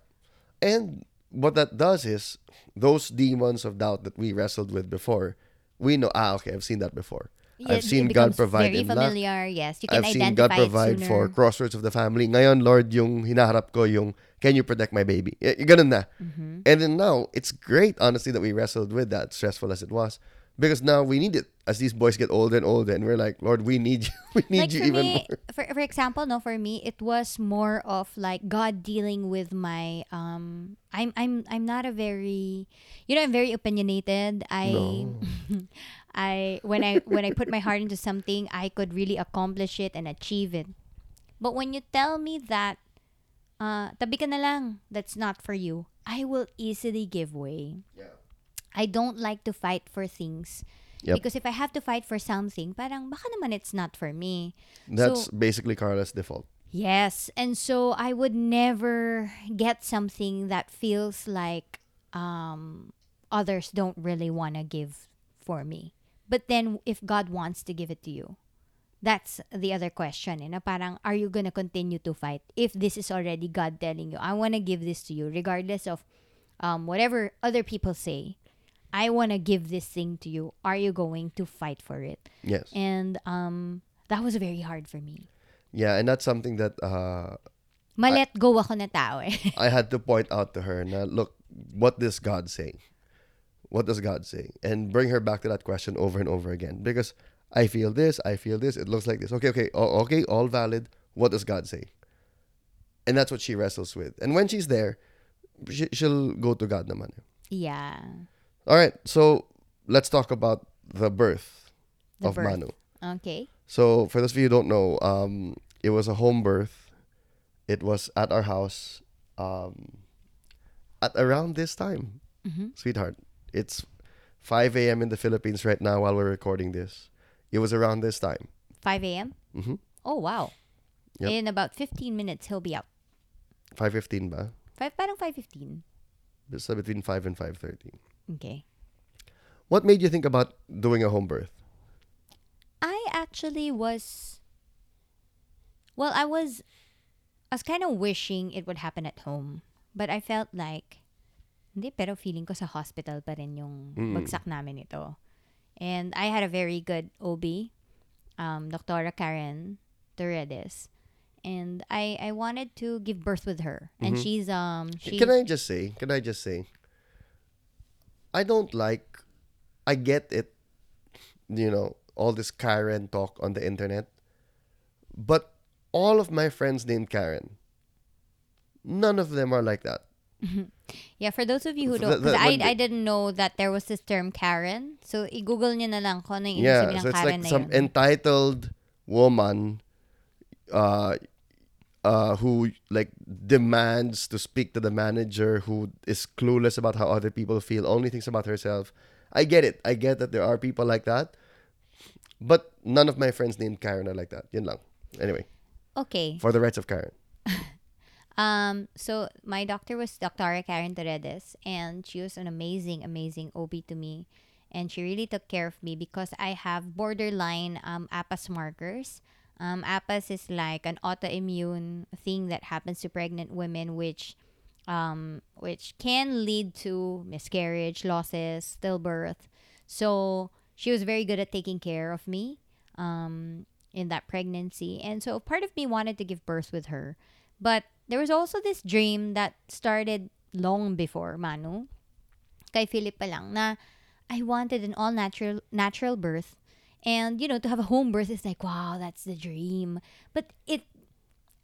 And what that does is those demons of doubt that we wrestled with before, we know, ah, okay, I've seen that before. I've it seen God provide very luck. familiar. Yes, you can I've seen God provide for crossroads of the family. Ngayon, Lord, yung hinaharap ko yung, can you protect my baby? Y- ganun na. Mm-hmm. And then now, it's great, honestly, that we wrestled with that, stressful as it was. Because now we need it. As these boys get older and older, and we're like, Lord, we need you. We need like you for even me, more. for for example, no, for me, it was more of like God dealing with my um. I'm I'm I'm not a very, you know, I'm very opinionated. I No. I when I when I put my heart into something, I could really accomplish it and achieve it. But when you tell me that uh, tabi ka na lang, that's not for you, I will easily give way. Yeah. I don't like to fight for things. Yep. Because if I have to fight for something, parang baka naman it's not for me. That's So- basically Carla's default. Yes, and so I would never get something that feels like um, others don't really want to give for me. But then, if God wants to give it to you, that's the other question. Eh, na parang, are you gonna continue to fight if this is already God telling you, I want to give this to you, regardless of um, whatever other people say. I want to give this thing to you. Are you going to fight for it? Yes. And um, that was very hard for me. Yeah, and that's something that uh, Malet go ako na tao eh. I had to point out to her. Now, look, what does God say? What does God say? And bring her back to that question over and over again. Because I feel this, I feel this, it looks like this. Okay, okay, okay, all valid. What does God say? And that's what she wrestles with. And when she's there, she, she'll go to God naman. yeah. All right, so let's talk about the birth The of birth. Manu. Okay. So for those of you who don't know, um, it was a home birth. It was at our house um, at around this time, Mhm. sweetheart. It's 5 a.m. in the Philippines right now while we're recording this. It was around this time. 5 a.m. hmm Oh, wow. Yep. In about 15 minutes, he'll be out. 5.15 ba? Five, parang 5.15. So between 5 and 5.30. Okay. What made you think about doing a home birth? I actually was... Well, I was... I was kind of wishing it would happen at home. But I felt like... Hindi, pero feeling ko sa hospital pa rin yung Mm. bagsak namin ito. And I had a very good OB, um, Dr. Karen Torredes. And I I wanted to give birth with her. And Mhm. she's um she's Can I just say, can I just say, I don't like, I get it, you know, all this Karen talk on the internet, but all of my friends named Karen, none of them are like that. Yeah, for those of you who don't, because I, I didn't know that there was this term Karen. So, i-google nyo na lang kung ano yung Yeah, so it's Karen like some yun. entitled woman, uh, uh, who like demands to speak to the manager, who is clueless about how other people feel, only thinks about herself. I get it. I get that there are people like that, but none of my friends named Karen are like that. Yun lang. Anyway, okay. for the rights of Karen. Um, so, my doctor was Dr. Karen Toredes, and she was an amazing, amazing OB to me. And she really took care of me because I have borderline um, APAS markers. Um, APAS is like an autoimmune thing that happens to pregnant women, which um, which can lead to miscarriage, losses, stillbirth. So she was very good at taking care of me um, in that pregnancy. And so part of me wanted to give birth with her. But there was also this dream that started long before Manu, kay Philip pa lang, na I wanted an all natural natural birth. And, you know, to have a home birth is like, wow, that's the dream. But it,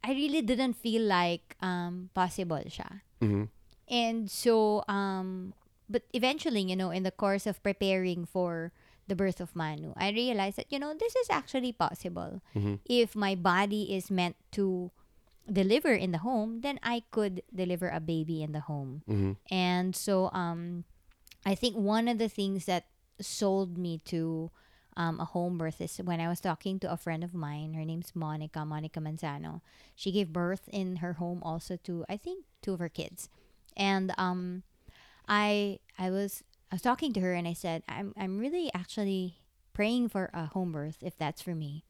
I really didn't feel like um, possible siya. Mhm. And so, um, but eventually, you know, in the course of preparing for the birth of Manu, I realized that, you know, this is actually possible. Mhm. If my body is meant to deliver in the home, then I could deliver a baby in the home. Mhm. And so, um, I think one of the things that sold me to um, a home birth is when I was talking to a friend of mine. Her name's Monica, Monica Manzano. She gave birth in her home also to, I think, two of her kids. And um, I I was I was talking to her and I said, I'm I'm really actually praying for a home birth if that's for me.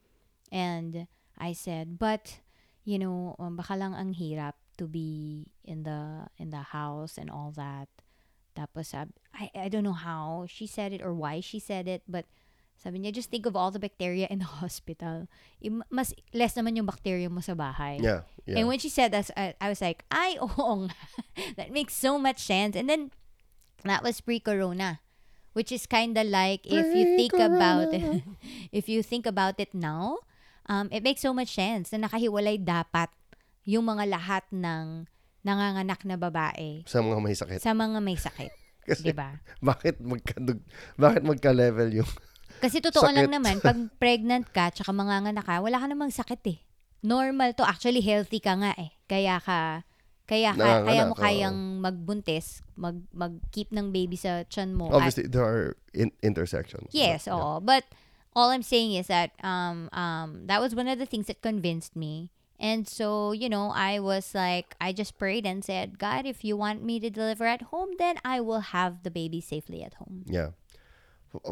And I said, but you know, um, baka lang ang hirap to be in the in the house and all that. Tapos I I don't know how she said it or why she said it, but sabi niya, just think of all the bacteria in the hospital. I- mas less naman yung bacteria mo sa bahay. Yeah. Yeah. And when she said that, I, I was like, ay, oo nga. that makes so much sense. And then, that was pre-corona. Which is kind of like, if you think about it, if you think about it now, um, it makes so much sense na nakahiwalay dapat yung mga lahat ng nanganganak na babae sa mga may sakit. sa mga may sakit. Kasi Diba? bakit magka bakit magka-level yung Kasi totoo lang Sakit. naman, pag pregnant ka, tsaka manganganak ka, wala ka namang sakit eh. Normal to. Actually, healthy ka nga eh. Kaya ka, kaya, ka, Nanganganak, kaya mo oo. kayang magbuntis, mag, mag-keep ng baby sa tiyan mo. at- Obviously, there are in- intersections. Yes, but, yeah. oo. But all I'm saying is that um um that was one of the things that convinced me. And so, you know, I was like I just prayed and said, God, if you want me to deliver at home, then I will have the baby safely at home. Yeah.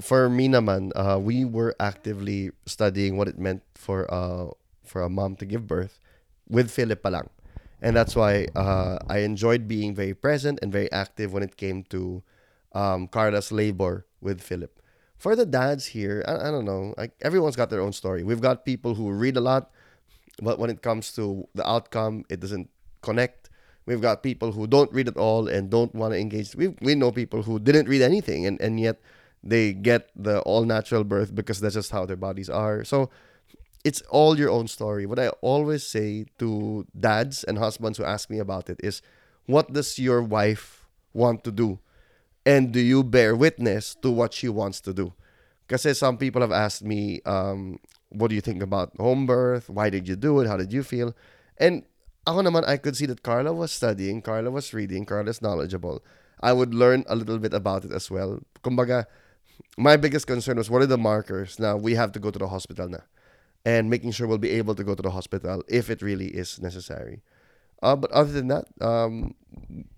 For me naman, uh, we were actively studying what it meant for uh for a mom to give birth with Philip palang. And that's why uh, I enjoyed being very present and very active when it came to um, Carla's labor with Philip. For the dads here, I, I don't know. Like everyone's got their own story. We've got people who read a lot, but when it comes to the outcome, it doesn't connect. We've got people who don't read at all and don't want to engage. We we know people who didn't read anything and, and yet they get the all natural birth because that's just how their bodies are. So it's all your own story. What I always say to dads and husbands who ask me about it is what does your wife want to do? And do you bear witness to what she wants to do? Because some people have asked me, um, what do you think about home birth? Why did you do it? How did you feel? And ako naman, I could see that Carla was studying, Carla was reading, Carla's knowledgeable. I would learn a little bit about it as well. Kumbaga, my biggest concern was what are the markers? Now, we have to go to the hospital now And making sure we'll be able to go to the hospital if it really is necessary. Uh, but other than that, um,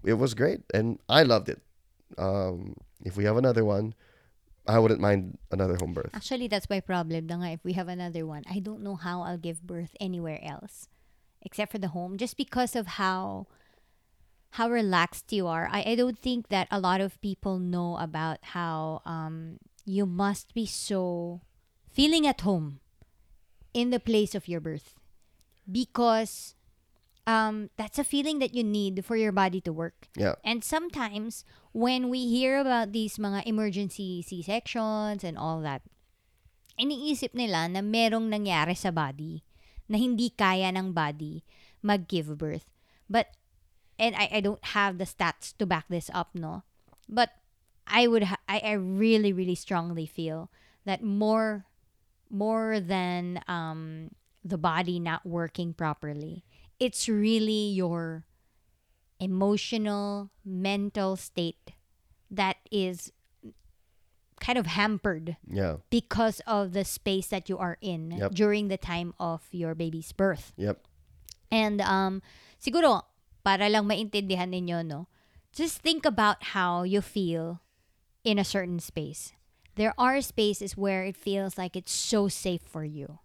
it was great. And I loved it. Um, if we have another one, I wouldn't mind another home birth. Actually, that's my problem. If we have another one, I don't know how I'll give birth anywhere else except for the home just because of how how relaxed you are. I, I don't think that a lot of people know about how um you must be so feeling at home in the place of your birth because um that's a feeling that you need for your body to work. Yeah. And sometimes when we hear about these mga emergency C-sections and all that, iniisip nila na merong nangyari sa body na hindi kaya ng body mag-give birth. But, and I, I don't have the stats to back this up, no? But I would, ha- I, I really, really strongly feel that more, more than um, the body not working properly, it's really your emotional, mental state that is kind of hampered Yeah. because of the space that you are in Yep. during the time of your baby's birth. Yep. And um siguro para lang maintindihan ninyo no, just think about how you feel in a certain space. There are spaces where it feels like it's so safe for you.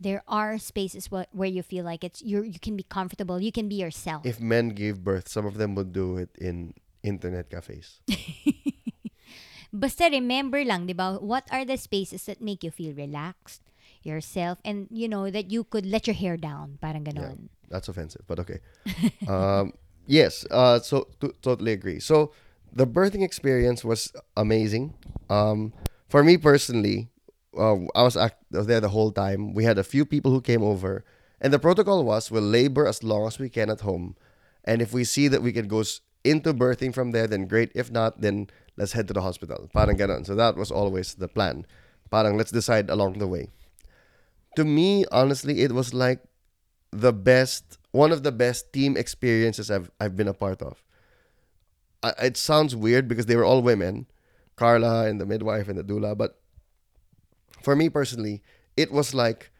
There are spaces where, where you feel like it's you you can be comfortable, you can be yourself. If men gave birth, some of them would do it in internet cafes. Basta remember lang, di ba, what are the spaces that make you feel relaxed, yourself, and you know, that you could let your hair down, parang ganon. That's offensive, but okay. um, yes, uh, so to- totally agree. So the birthing experience was amazing. Um, for me personally, uh, I was act- there the whole time. We had a few people who came over, and the protocol was we'll labor as long as we can at home, and if we see that we can go s- into birthing from there, then great. If not, then let's head to the hospital. Parang ganon. So that was always the plan. Parang let's decide along the way. To me, honestly, it was like the best one of the best team experiences I've I've been a part of. I, it sounds weird because they were all women, Carla and the midwife and the doula, but for me personally, it was like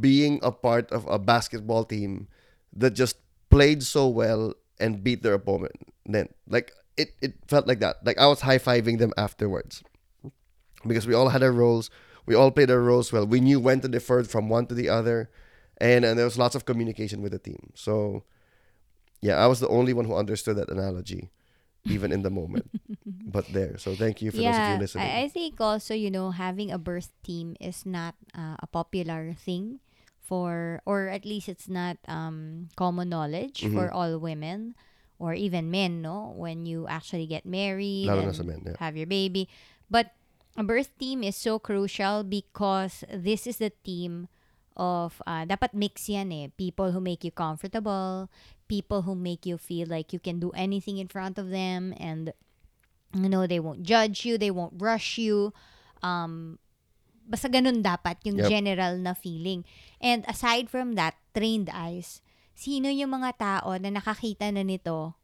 being a part of a basketball team that just played so well and beat their opponent. Then like it it felt like that. Like I was high fiving them afterwards because we all had our roles. We all played our roles well. We knew when to defer from one to the other, and and there was lots of communication with the team. So, yeah, I was the only one who understood that analogy, even in the moment. but there, so thank you for those of you listening. I, I think also, you know, having a birth team is not uh, a popular thing for, or at least it's not um, common knowledge Mm-hmm. for all women or even men, no? When you actually get married Lalo and men, yeah. have your baby. But a birth team is so crucial because this is the team of, uh, dapat mix yan eh. People who make you comfortable, people who make you feel like you can do anything in front of them and you know they won't judge you they won't rush you um basta ganun dapat yung Yep. general na feeling. And aside from that, trained eyes, sino yung mga tao na nakakita na nito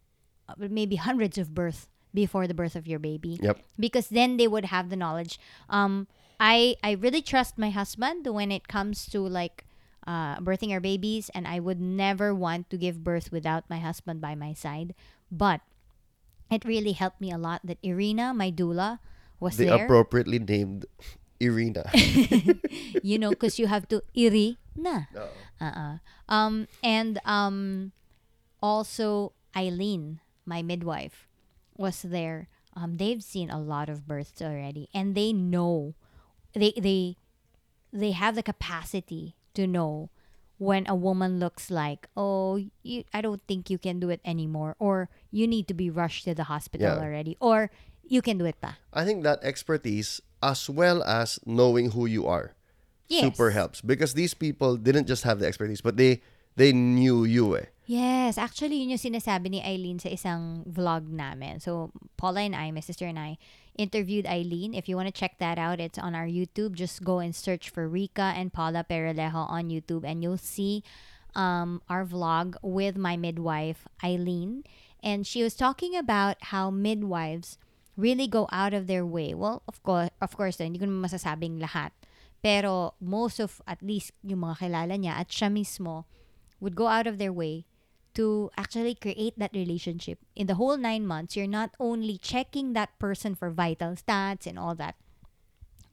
maybe hundreds of births before the birth of your baby? Yep. because then they would have the knowledge. Um, I I really trust my husband when it comes to like uh, birthing our babies, and I would never want to give birth without my husband by my side. But it really helped me a lot that Irina, my doula, was The there. appropriately named Irina. you know, because you have to Irina. Uh-uh. Um, and um, also Eileen, my midwife, was there. Um, they've seen a lot of births already, and they know, they they they have the capacity to know when a woman looks like, oh, you, I don't think you can do it anymore, or you need to be rushed to the hospital Yeah. already, or you can do it pa. I think that expertise, as well as knowing who you are, Yes. super helps because these people didn't just have the expertise, but they they knew you. Eh. Yes, actually yun yung sinasabi ni Eileen sa isang vlog namin. So, Paula and I, my sister and I, interviewed Eileen. If you want to check that out, it's on our YouTube. Just go and search for Rica and Paula Peralejo on YouTube and you'll see um, our vlog with my midwife, Eileen. And she was talking about how midwives really go out of their way. Well, of course, of course, hindi ko naman masasabing lahat. Pero most of, at least yung mga kilala niya at siya mismo, would go out of their way to actually create that relationship. In the whole nine months, you're not only checking that person for vital stats and all that,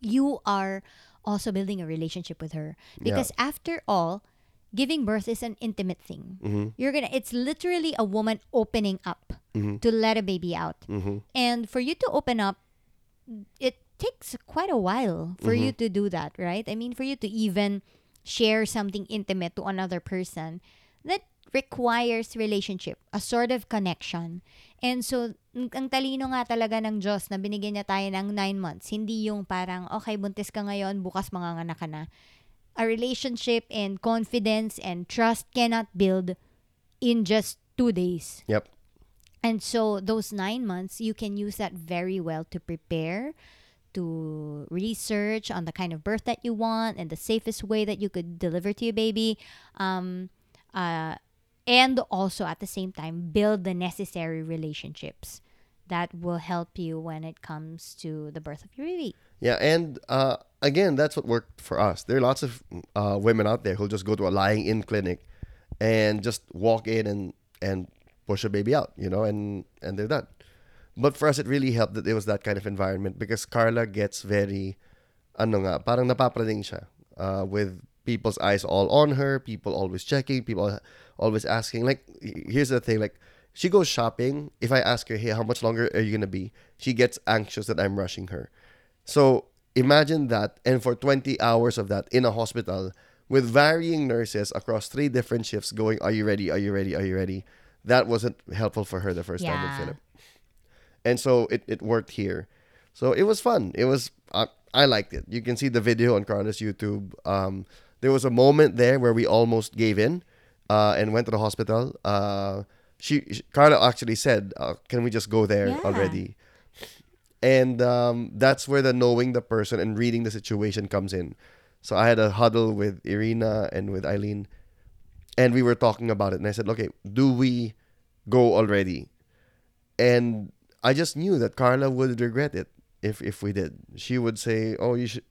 you are also building a relationship with her. Because after all, giving birth is an intimate thing. Mm-hmm. You're gonna it's literally a woman opening up mm-hmm. to let a baby out. Mm-hmm. And for you to open up, it takes quite a while for you to do that, right? I mean, for you to even share something intimate to another person, that requires relationship, a sort of connection. And so, ang talino nga talaga ng Diyos na binigyan niya tayo ng nine months. Hindi yung parang, okay, buntis ka ngayon, bukas manganganak ka na. A relationship and confidence and trust cannot build in just two days. Yep. And so those nine months, you can use that very well to prepare, to research on the kind of birth that you want and the safest way that you could deliver to your baby. Um, uh, and also at the same time, build the necessary relationships that will help you when it comes to the birth of your baby. Yeah, and uh, again, that's what worked for us. There are lots of uh, women out there who'll just go to a lying-in clinic and just walk in and and push a baby out, you know, and and they're done. But for us, it really helped that it was that kind of environment because Carla gets very, ano nga, parang napapraning siya uh, with people's eyes all on her, people always checking, people always asking. Like, here's the thing, like, she goes shopping. If I ask her, hey, how much longer are you gonna be? She gets anxious that I'm rushing her. So imagine that, and for 20 hours of that in a hospital with varying nurses across three different shifts going, Are you ready? Are you ready? Are you ready? That wasn't helpful for her the first time with Philip. And so it, it worked here. So it was fun. It was, I I liked it. You can see the video on Carla's YouTube. Um, there was a moment there where we almost gave in uh, and went to the hospital. Uh, she, she Carla actually said, uh, "Can we just go there Yeah. already?" and um, that's where the knowing the person and reading the situation comes in. So I had a huddle with Irina and with Eileen, and we were talking about it. And I said, "Okay, do we go already?" And I just knew that Carla would regret it if if we did. She would say, "Oh, you should."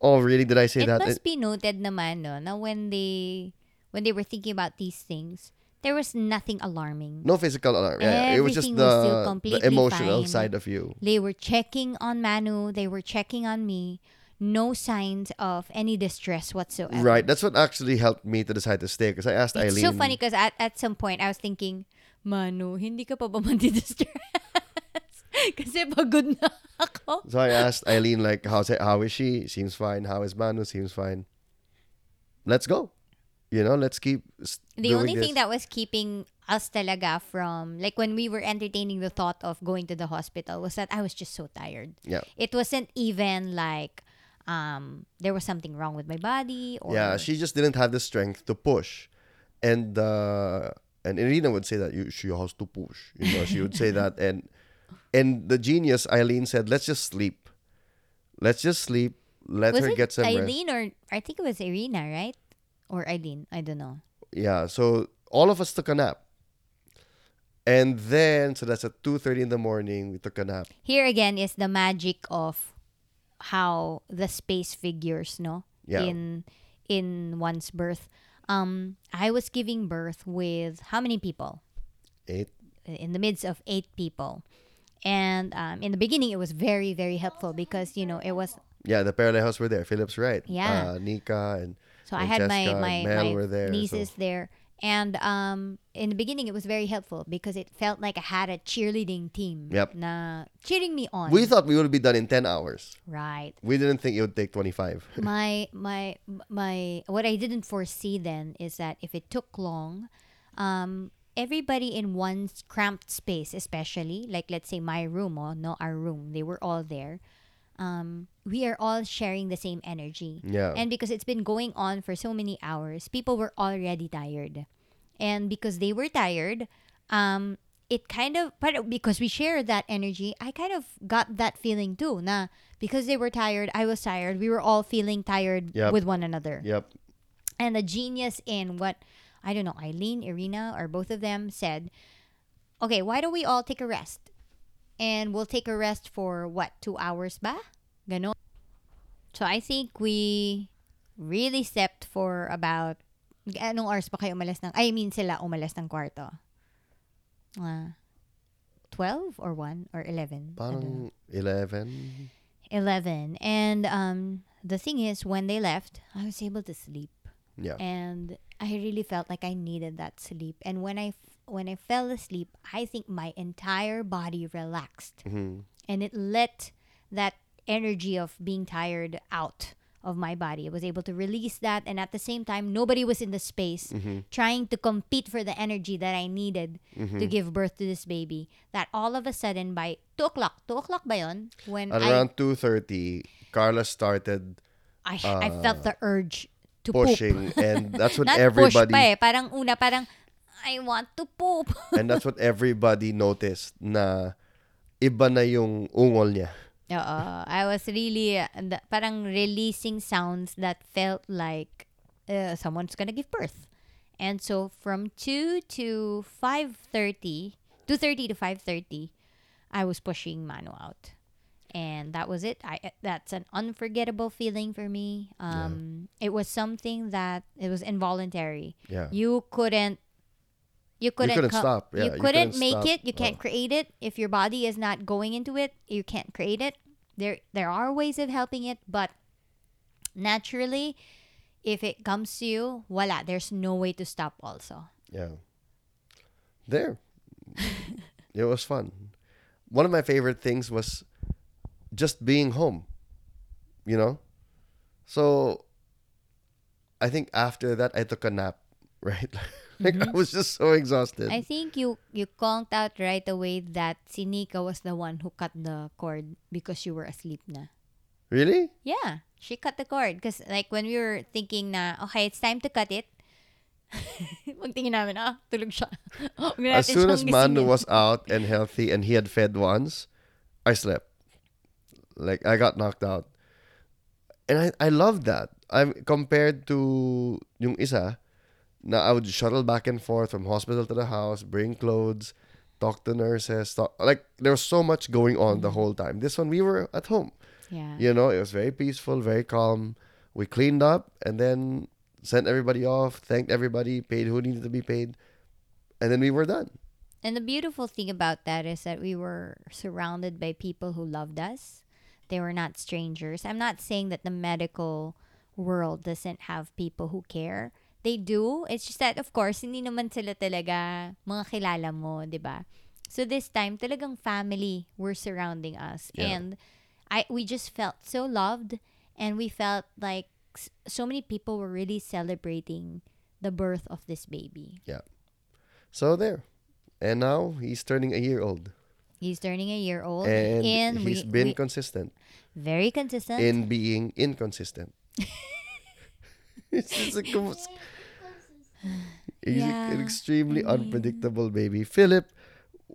Oh, really? Did I say it that? It must be noted naman no, na when they when they were thinking about these things, there was nothing alarming. no physical alarm. Yeah, it was just Everything was the, the emotional fine. side of you. They were checking on Manu, they were checking on me. No signs of any distress whatsoever. Right. That's what actually helped me to decide to stay because I asked It's Eileen. so funny because at, at some point I was thinking, Manu, hindi ka pa ba mandi-distress? Kasi pagod na ako. So I asked Eileen like, "How's it, how is she? Seems fine. How is Manu? Seems fine. Let's go. You know, let's keep The only this. thing that was keeping us talaga from, like when we were entertaining the thought of going to the hospital was that I was just so tired. yeah, It wasn't even like um there was something wrong with my body or yeah. She just didn't have the strength to push, and uh, and Irina would say that you she has to push. You know, she would say that, and and the genius Eileen said, "Let's just sleep. Let's just sleep. let was her get some rest. Eileen or I think it was Irina, right? Or Eileen, I don't know. Yeah, so all of us took a nap. And then, so that's at 2.30 in the morning, we took a nap. Here again is the magic of how the space figures, no? Yeah. In in one's birth. Um, I was giving birth with how many people? Eight. in the midst of eight people. And um, in the beginning, it was very, very helpful because, you know, it was. Yeah, the Peralejos were there. Philip's right. Yeah. Uh, Nika and So I had my, my, my were there, so- nieces there. And um, in the beginning, it was very helpful because it felt like I had a cheerleading team Yep. na cheering me on. we thought we would be done in 10 hours. right. We didn't think it would take 25. my my my what I didn't foresee then is that if it took long, um, everybody in one cramped space, especially like let's say my room or no our room, they were all there. Um, we are all sharing the same energy. Yeah. And because it's been going on for so many hours, people were already tired. And because they were tired, um, it kind of, but because we shared that energy, I kind of got that feeling too. Nah, because they were tired, I was tired. We were all feeling tired Yep. with one another. yep. And the genius in what I don't know, Eileen, Irina, or both of them said, okay, why don't we all take a rest? And we'll take a rest for what, two hours ba? Ganon. So I think we really slept for about, anong hours pa kayo umalas ng, I mean sila umalas ng kwarto? Uh, 12 or 1 or 11? I. Parang 11. 11. And um, the thing is, when they left, I was able to sleep Yeah. and I really felt like I needed that sleep. And when I f- when I fell asleep, I think my entire body relaxed, Mhm. and it let that energy of being tired out of my body. I was able to release that, and at the same time, nobody was in the space Mm-hmm. trying to compete for the energy that I needed to give birth to this baby. That all of a sudden, by two o'clock, two o'clock yun? When At I around 2.30, Carla started I, I felt the urge to poop. pushing. and that's what Not everybody... push pa eh. Parang una, parang, I want to poop. and that's what everybody noticed na iba na yung ungol niya. Oo. I was really, uh, the- parang releasing sounds that felt like uh, someone's gonna give birth. And so from 2 to 5.30, 2.30 to 5.30, I was pushing Manu out. And that was it. I that's an unforgettable feeling for me. Um, It was something that it was involuntary. Yeah. You couldn't. You couldn't, couldn't co- stop. Yeah, you you couldn't couldn't make stop. it. You can't Oh. create it if your body is not going into it. You can't create it. There, there are ways of helping it, but naturally, if it comes to you, voila, there's no way to stop. Also, Yeah. There. it was fun. One of my favorite things was just being home. You know? So I think after that I took a nap, right? like I was just so exhausted. I think you you conked out right away that si Nika was the one who cut the cord because you were asleep na. really? Yeah, she cut the cord because like when we were thinking na okay, it's time to cut it. Magtingin namin, ah, tulog siya. As soon as Manu was out and healthy and he had fed once, I slept. Like I got knocked out. And I I loved that. I'm compared to yung isa na I would shuttle back and forth from hospital to the house, bring clothes, talk to nurses, talk, like there was so much going on the whole time. This one we were at home. Yeah. You know, it was very peaceful, very calm. We cleaned up and then sent everybody off, thanked everybody, paid who needed to be paid, and then we were done. And the beautiful thing about that is that we were surrounded by people who loved us. They were not strangers. I'm not saying that the medical world doesn't have people who care. They do. It's just that, of course, hindi naman sila talaga mga kilala mo, di ba? So this time, talagang family were surrounding us. Yeah. And I we just felt so loved and we felt like so many people were really celebrating the birth of this baby. Yeah. So there. And now he's turning a year old. He's turning a year old, And we- he's been we- consistent very consistent. in being inconsistent. it's just a he's Yeah, an extremely I mean- unpredictable baby. Philip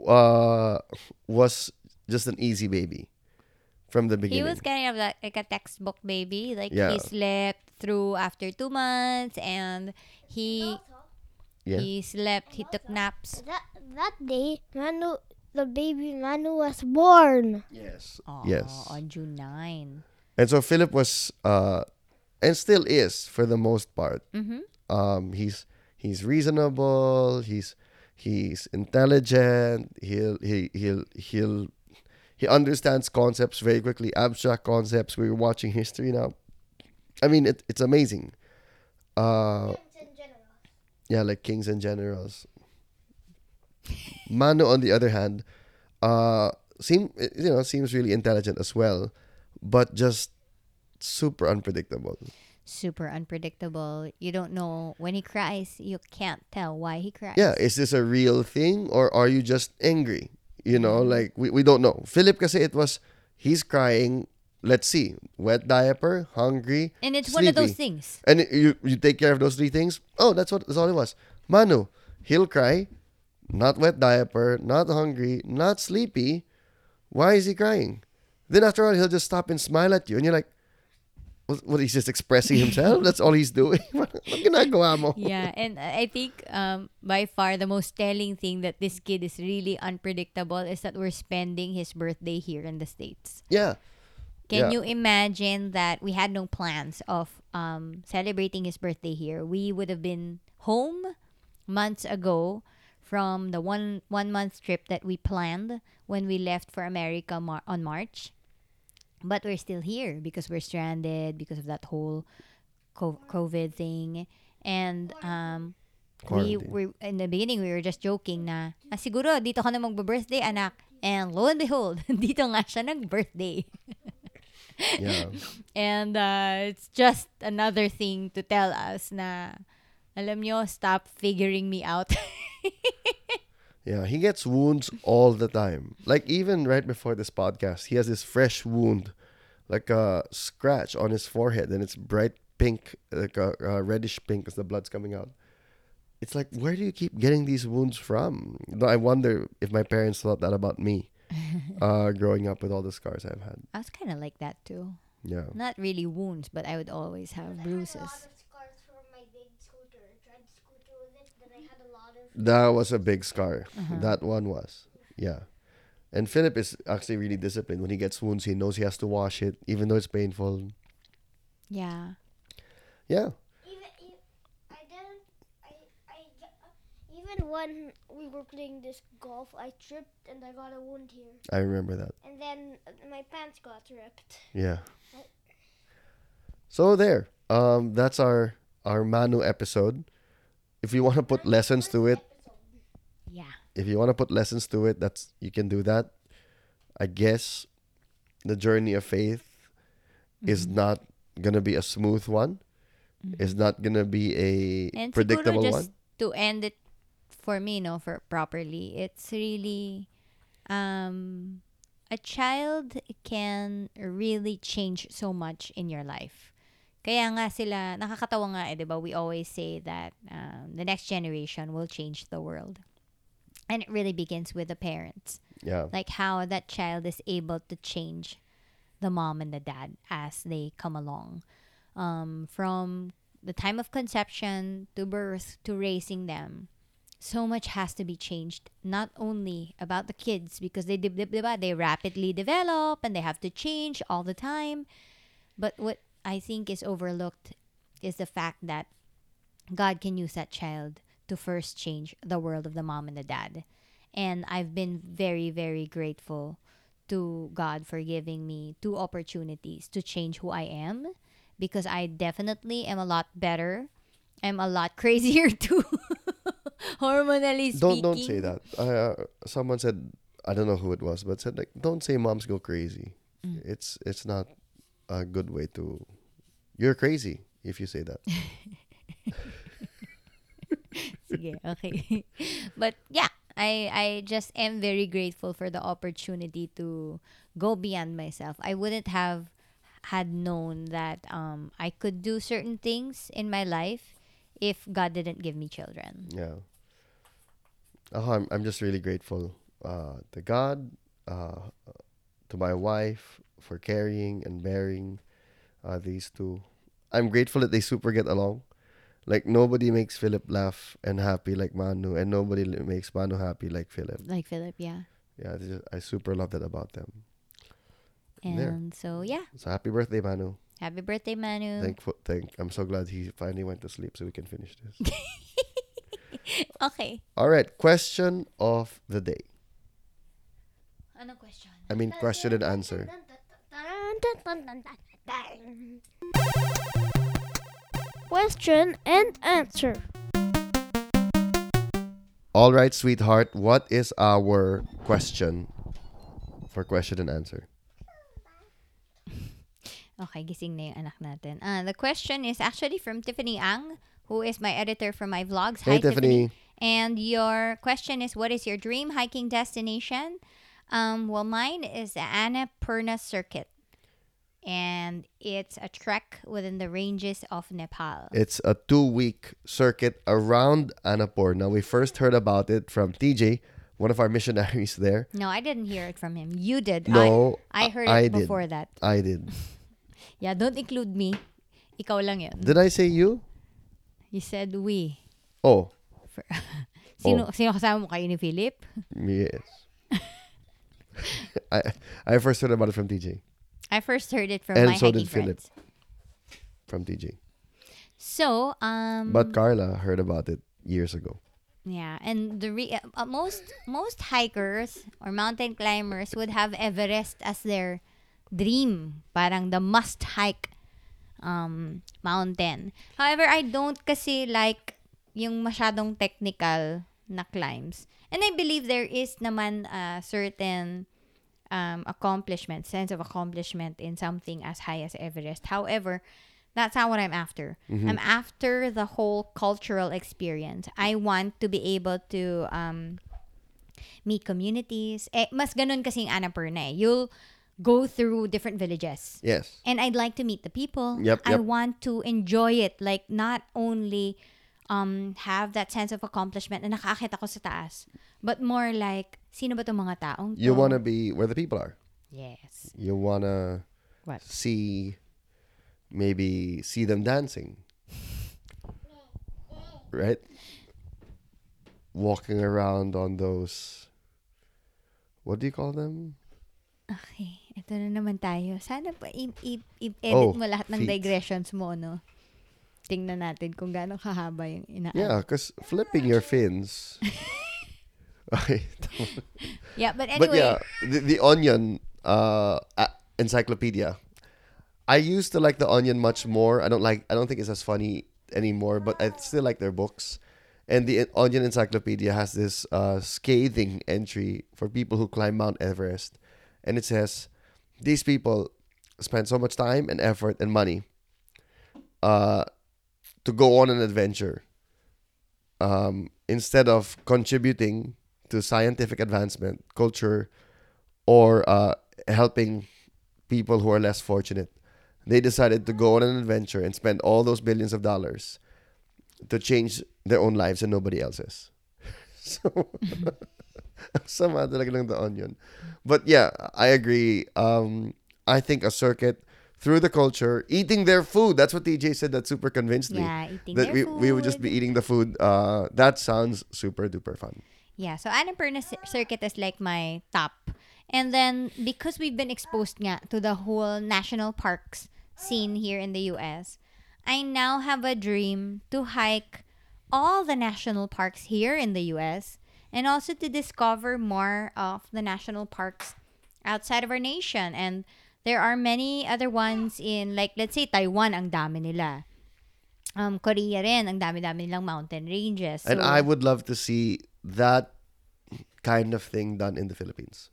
uh, was just an easy baby. from the beginning. He was kind of like, like a textbook baby. Like Yeah. he slept through after two months, and he yeah. he slept. He took naps. That that day, Manu, the baby Manu was born. yes. Aw, Yes. on June 9. And so Philip was uh and still is for the most part. Mm-hmm. Um he's he's reasonable, he's he's intelligent, he'll he he'll he'll he understands concepts very quickly, abstract concepts. We're watching history now. I mean it, it's amazing. Uh yeah, like kings and generals. Manu, on the other hand, uh, seem you know seems really intelligent as well, but just super unpredictable. Super unpredictable. You don't know when he cries. You can't tell why he cries. Yeah, is this a real thing or are you just angry? You know, like we, we don't know. Philip kasi it was he's crying. Let's see, wet diaper, hungry, and it's one of those things. and you you take care of those three things. Oh, that's what that's all it was. Manu, he'll cry, not wet diaper, not hungry, not sleepy. Why is he crying? Then after all, he'll just stop and smile at you, and you're like, "What? what he's just expressing himself? that's all he's doing. what ginagawa mo? yeah, and I think um, by far the most telling thing that this kid is really unpredictable is that we're spending his birthday here in the States. Yeah, Can Yeah. you imagine that we had no plans of um, celebrating his birthday here? We would have been home months ago from the one one month trip that we planned when we left for America mar- on March. But we're still here because we're stranded because of that whole co- COVID thing. And um, we were in the beginning we were just joking na ah, siguro dito ka na magbe-birthday anak and lo and behold dito nga siya nag-birthday yeah. and uh, it's just another thing to tell us na alam nyo stop figuring me out Yeah, he gets wounds all the time. Like even right before this podcast, he has this fresh wound, like a scratch on his forehead, and it's bright pink, like a, a reddish pink, as the blood's coming out. It's like, where do you keep getting these wounds from? I wonder if my parents thought that about me, uh, growing up with all the scars I've had. I was kind of like that too Yeah, not really wounds but I would always have bruises scars from my big scooter. I tried to scooter with it, then I had a lot of. That was a big scar. That one was, yeah. And Philip is actually really disciplined. When he gets wounds, he knows he has to wash it, even though it's painful. yeah Yeah. Even, I didn't. I, I, even when we were playing this golf, I tripped and I got a wound here. I remember that. And then uh, my pants got ripped. Yeah. So there. Um that's our our Manu episode. If you want to put lessons to it, yeah if you want to put lessons to it, that's you can do that. I guess the journey of faith is not going to be a smooth one. It's not going to be a and predictable siguro one. just to end it for me no for properly it's really um a child can really change so much in your life kaya nga sila nakakatawa nga eh, 'di ba we always say that um, the next generation will change the world and it really begins with the parents. Yeah. like how that child is able to change the mom and the dad as they come along. Um, from the time of conception to birth to raising them so much has to be changed not only about the kids because they di- di- diba, they rapidly develop and they have to change all the time. But what i think is overlooked is the fact that god can use that child to first change the world of the mom and the dad and I've been very, very grateful to God for giving me two opportunities to change who I am because I definitely am a lot better. I'm a lot crazier too. Hormonally speaking. Don't don't say that. Uh, someone said I don't know who it was, but said like don't say moms go crazy. Mm. It's it's not a good way to. You're crazy if you say that. Sige, okay. but yeah, I I just am very grateful for the opportunity to go beyond myself. I wouldn't have had known that um I could do certain things in my life if God didn't give me children. Yeah. Oh, I'm I'm just really grateful uh, to God, uh, to my wife for carrying and bearing uh, these two. I'm grateful that they super get along. Like nobody makes Philip laugh and happy like Manu, and nobody makes Manu happy like Philip. Like Philip, yeah. Yeah, just- I super love that about them. And so yeah, So happy birthday, Manu. happy birthday, Manu. Thank, thank. I'm so glad he finally went to sleep so we can finish this. okay. All right, question of the day. Ano question? I mean, question and answer. Question and answer. All right, sweetheart. What is our question for question and answer? Okay, gising na yung anak natin. Uh, the question is actually from Tiffany Ang, who is my editor for my vlogs. Hey, Tiffany. And your question is, what is your dream hiking destination? Um, well, mine is the Annapurna Circuit. And it's a trek within the ranges of Nepal. It's a two-week circuit around Annapurna. Now we first heard about it from TJ, one of our missionaries there. No, I didn't hear it from him. You did. No, I, I heard it I did. before that. I did. Yeah, don't include me. Ikaw lang yun. Did I say you? You said we. Oh, Sino, Oh. sino kasama mo kayo ni Philip? yes. I I first heard about it from TJ. I first heard it from And my so hiking did Philip. friends. From TJ. So, um, But Carla heard about it years ago. yeah, and the re- uh, most most hikers or mountain climbers would have Everest as their dream, parang the must hike um mountain. However, I don't kasi like yung masyadong technical na climbs. And I believe there is naman a certain um, accomplishment, sense of accomplishment in something as high as Everest. However, that's not what I'm after. I'm after the whole cultural experience. I want to be able to um, meet communities. Eh, mas ganun kasi yung Annapurna eh. You'll go through different villages. Yes. And I'd like to meet the people. Yep, I want to enjoy it. Like, not only um, have that sense of accomplishment na nakakita ko sa taas, but more like, sino ba itong mga taong to? You want to be where the people are. Yes. You want to What? see maybe see them dancing. Right? Walking around on those what do you call them? Okay, ito na naman tayo. Sana pa i- i- i-edit Oh, mo lahat ng feet. digressions mo, no? Tingnan natin kung gaano kahaba yung ina Yeah, because flipping your fins. okay. Yeah, but anyway, But yeah, the, the Onion uh, uh, encyclopedia. I used to like the Onion much more. I don't like. I don't think it's as funny anymore. But I still like their books. And the Onion encyclopedia has this uh, scathing entry for people who climb Mount Everest, and it says, "These people spend so much time and effort and money, uh, to go on an adventure, um, instead of contributing to scientific advancement, culture, or uh, helping people who are less fortunate. They decided to go on an adventure and spend all those billions of dollars to change their own lives and nobody else's. so, sama talaga ng the onion. But yeah, I agree. Um, I think a circuit through the culture, eating their food. That's what TJ said. That super convinced me. yeah, eating that their we, we would just be eating the food. Uh, that sounds super duper fun. Yeah, so Annapurna Cir- Circuit is like my top. And then, because we've been exposed nga to the whole national parks scene here in the US, I now have a dream to hike all the national parks here in the US and also to discover more of the national parks outside of our nation. And there are many other ones in, like, let's say, Taiwan, ang dami nila. Um, Korea rin, ang dami-dami nilang mountain ranges. And I would love to see that kind of thing done in the Philippines.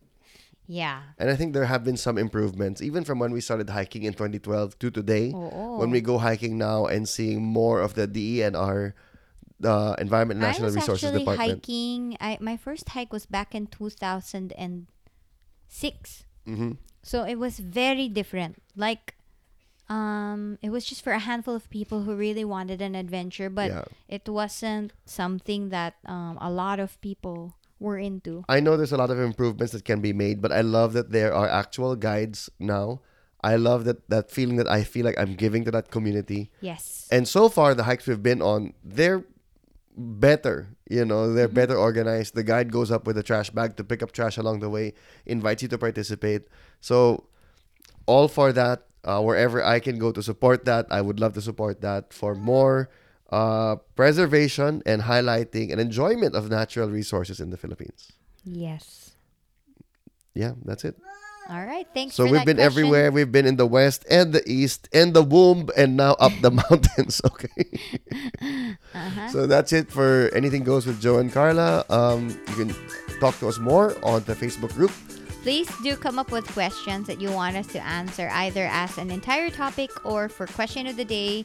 Yeah. And I think there have been some improvements, even from when we started hiking in 2012 to today. Oo. When we go hiking now and seeing more of the DENR, the Environment and I was Resources actually Department. hiking. I my first hike was back in 2006. hmm So it was very different. Like um it was just for a handful of people who really wanted an adventure, but Yeah. it wasn't something that um a lot of people we're into. I know there's a lot of improvements that can be made, but I love that there are actual guides now. I love that that feeling that I feel like I'm giving to that community. Yes. And so far, the hikes we've been on, they're better. You know, they're better organized. The guide goes up with a trash bag to pick up trash along the way, invites you to participate. So, all for that. Uh, wherever I can go to support that, I would love to support that for more uh, preservation and highlighting and enjoyment of natural resources in the Philippines. yes. Yeah, that's it. All right. Thanks So we've been question. everywhere. We've been in the west and the east and the womb and now up the mountains. Okay. Uh-huh. So that's it for Anything Goes with Joe and Carla. Um, you can talk to us more on the Facebook group. Please do come up with questions that you want us to answer either as an entire topic or for question of the day.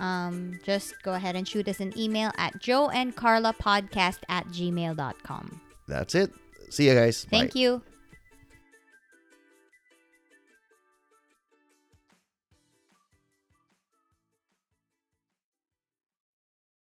Um, just go ahead and shoot us an email at joeandcarlapodcast at gmail.com. That's it. See you guys. Thank Bye. you.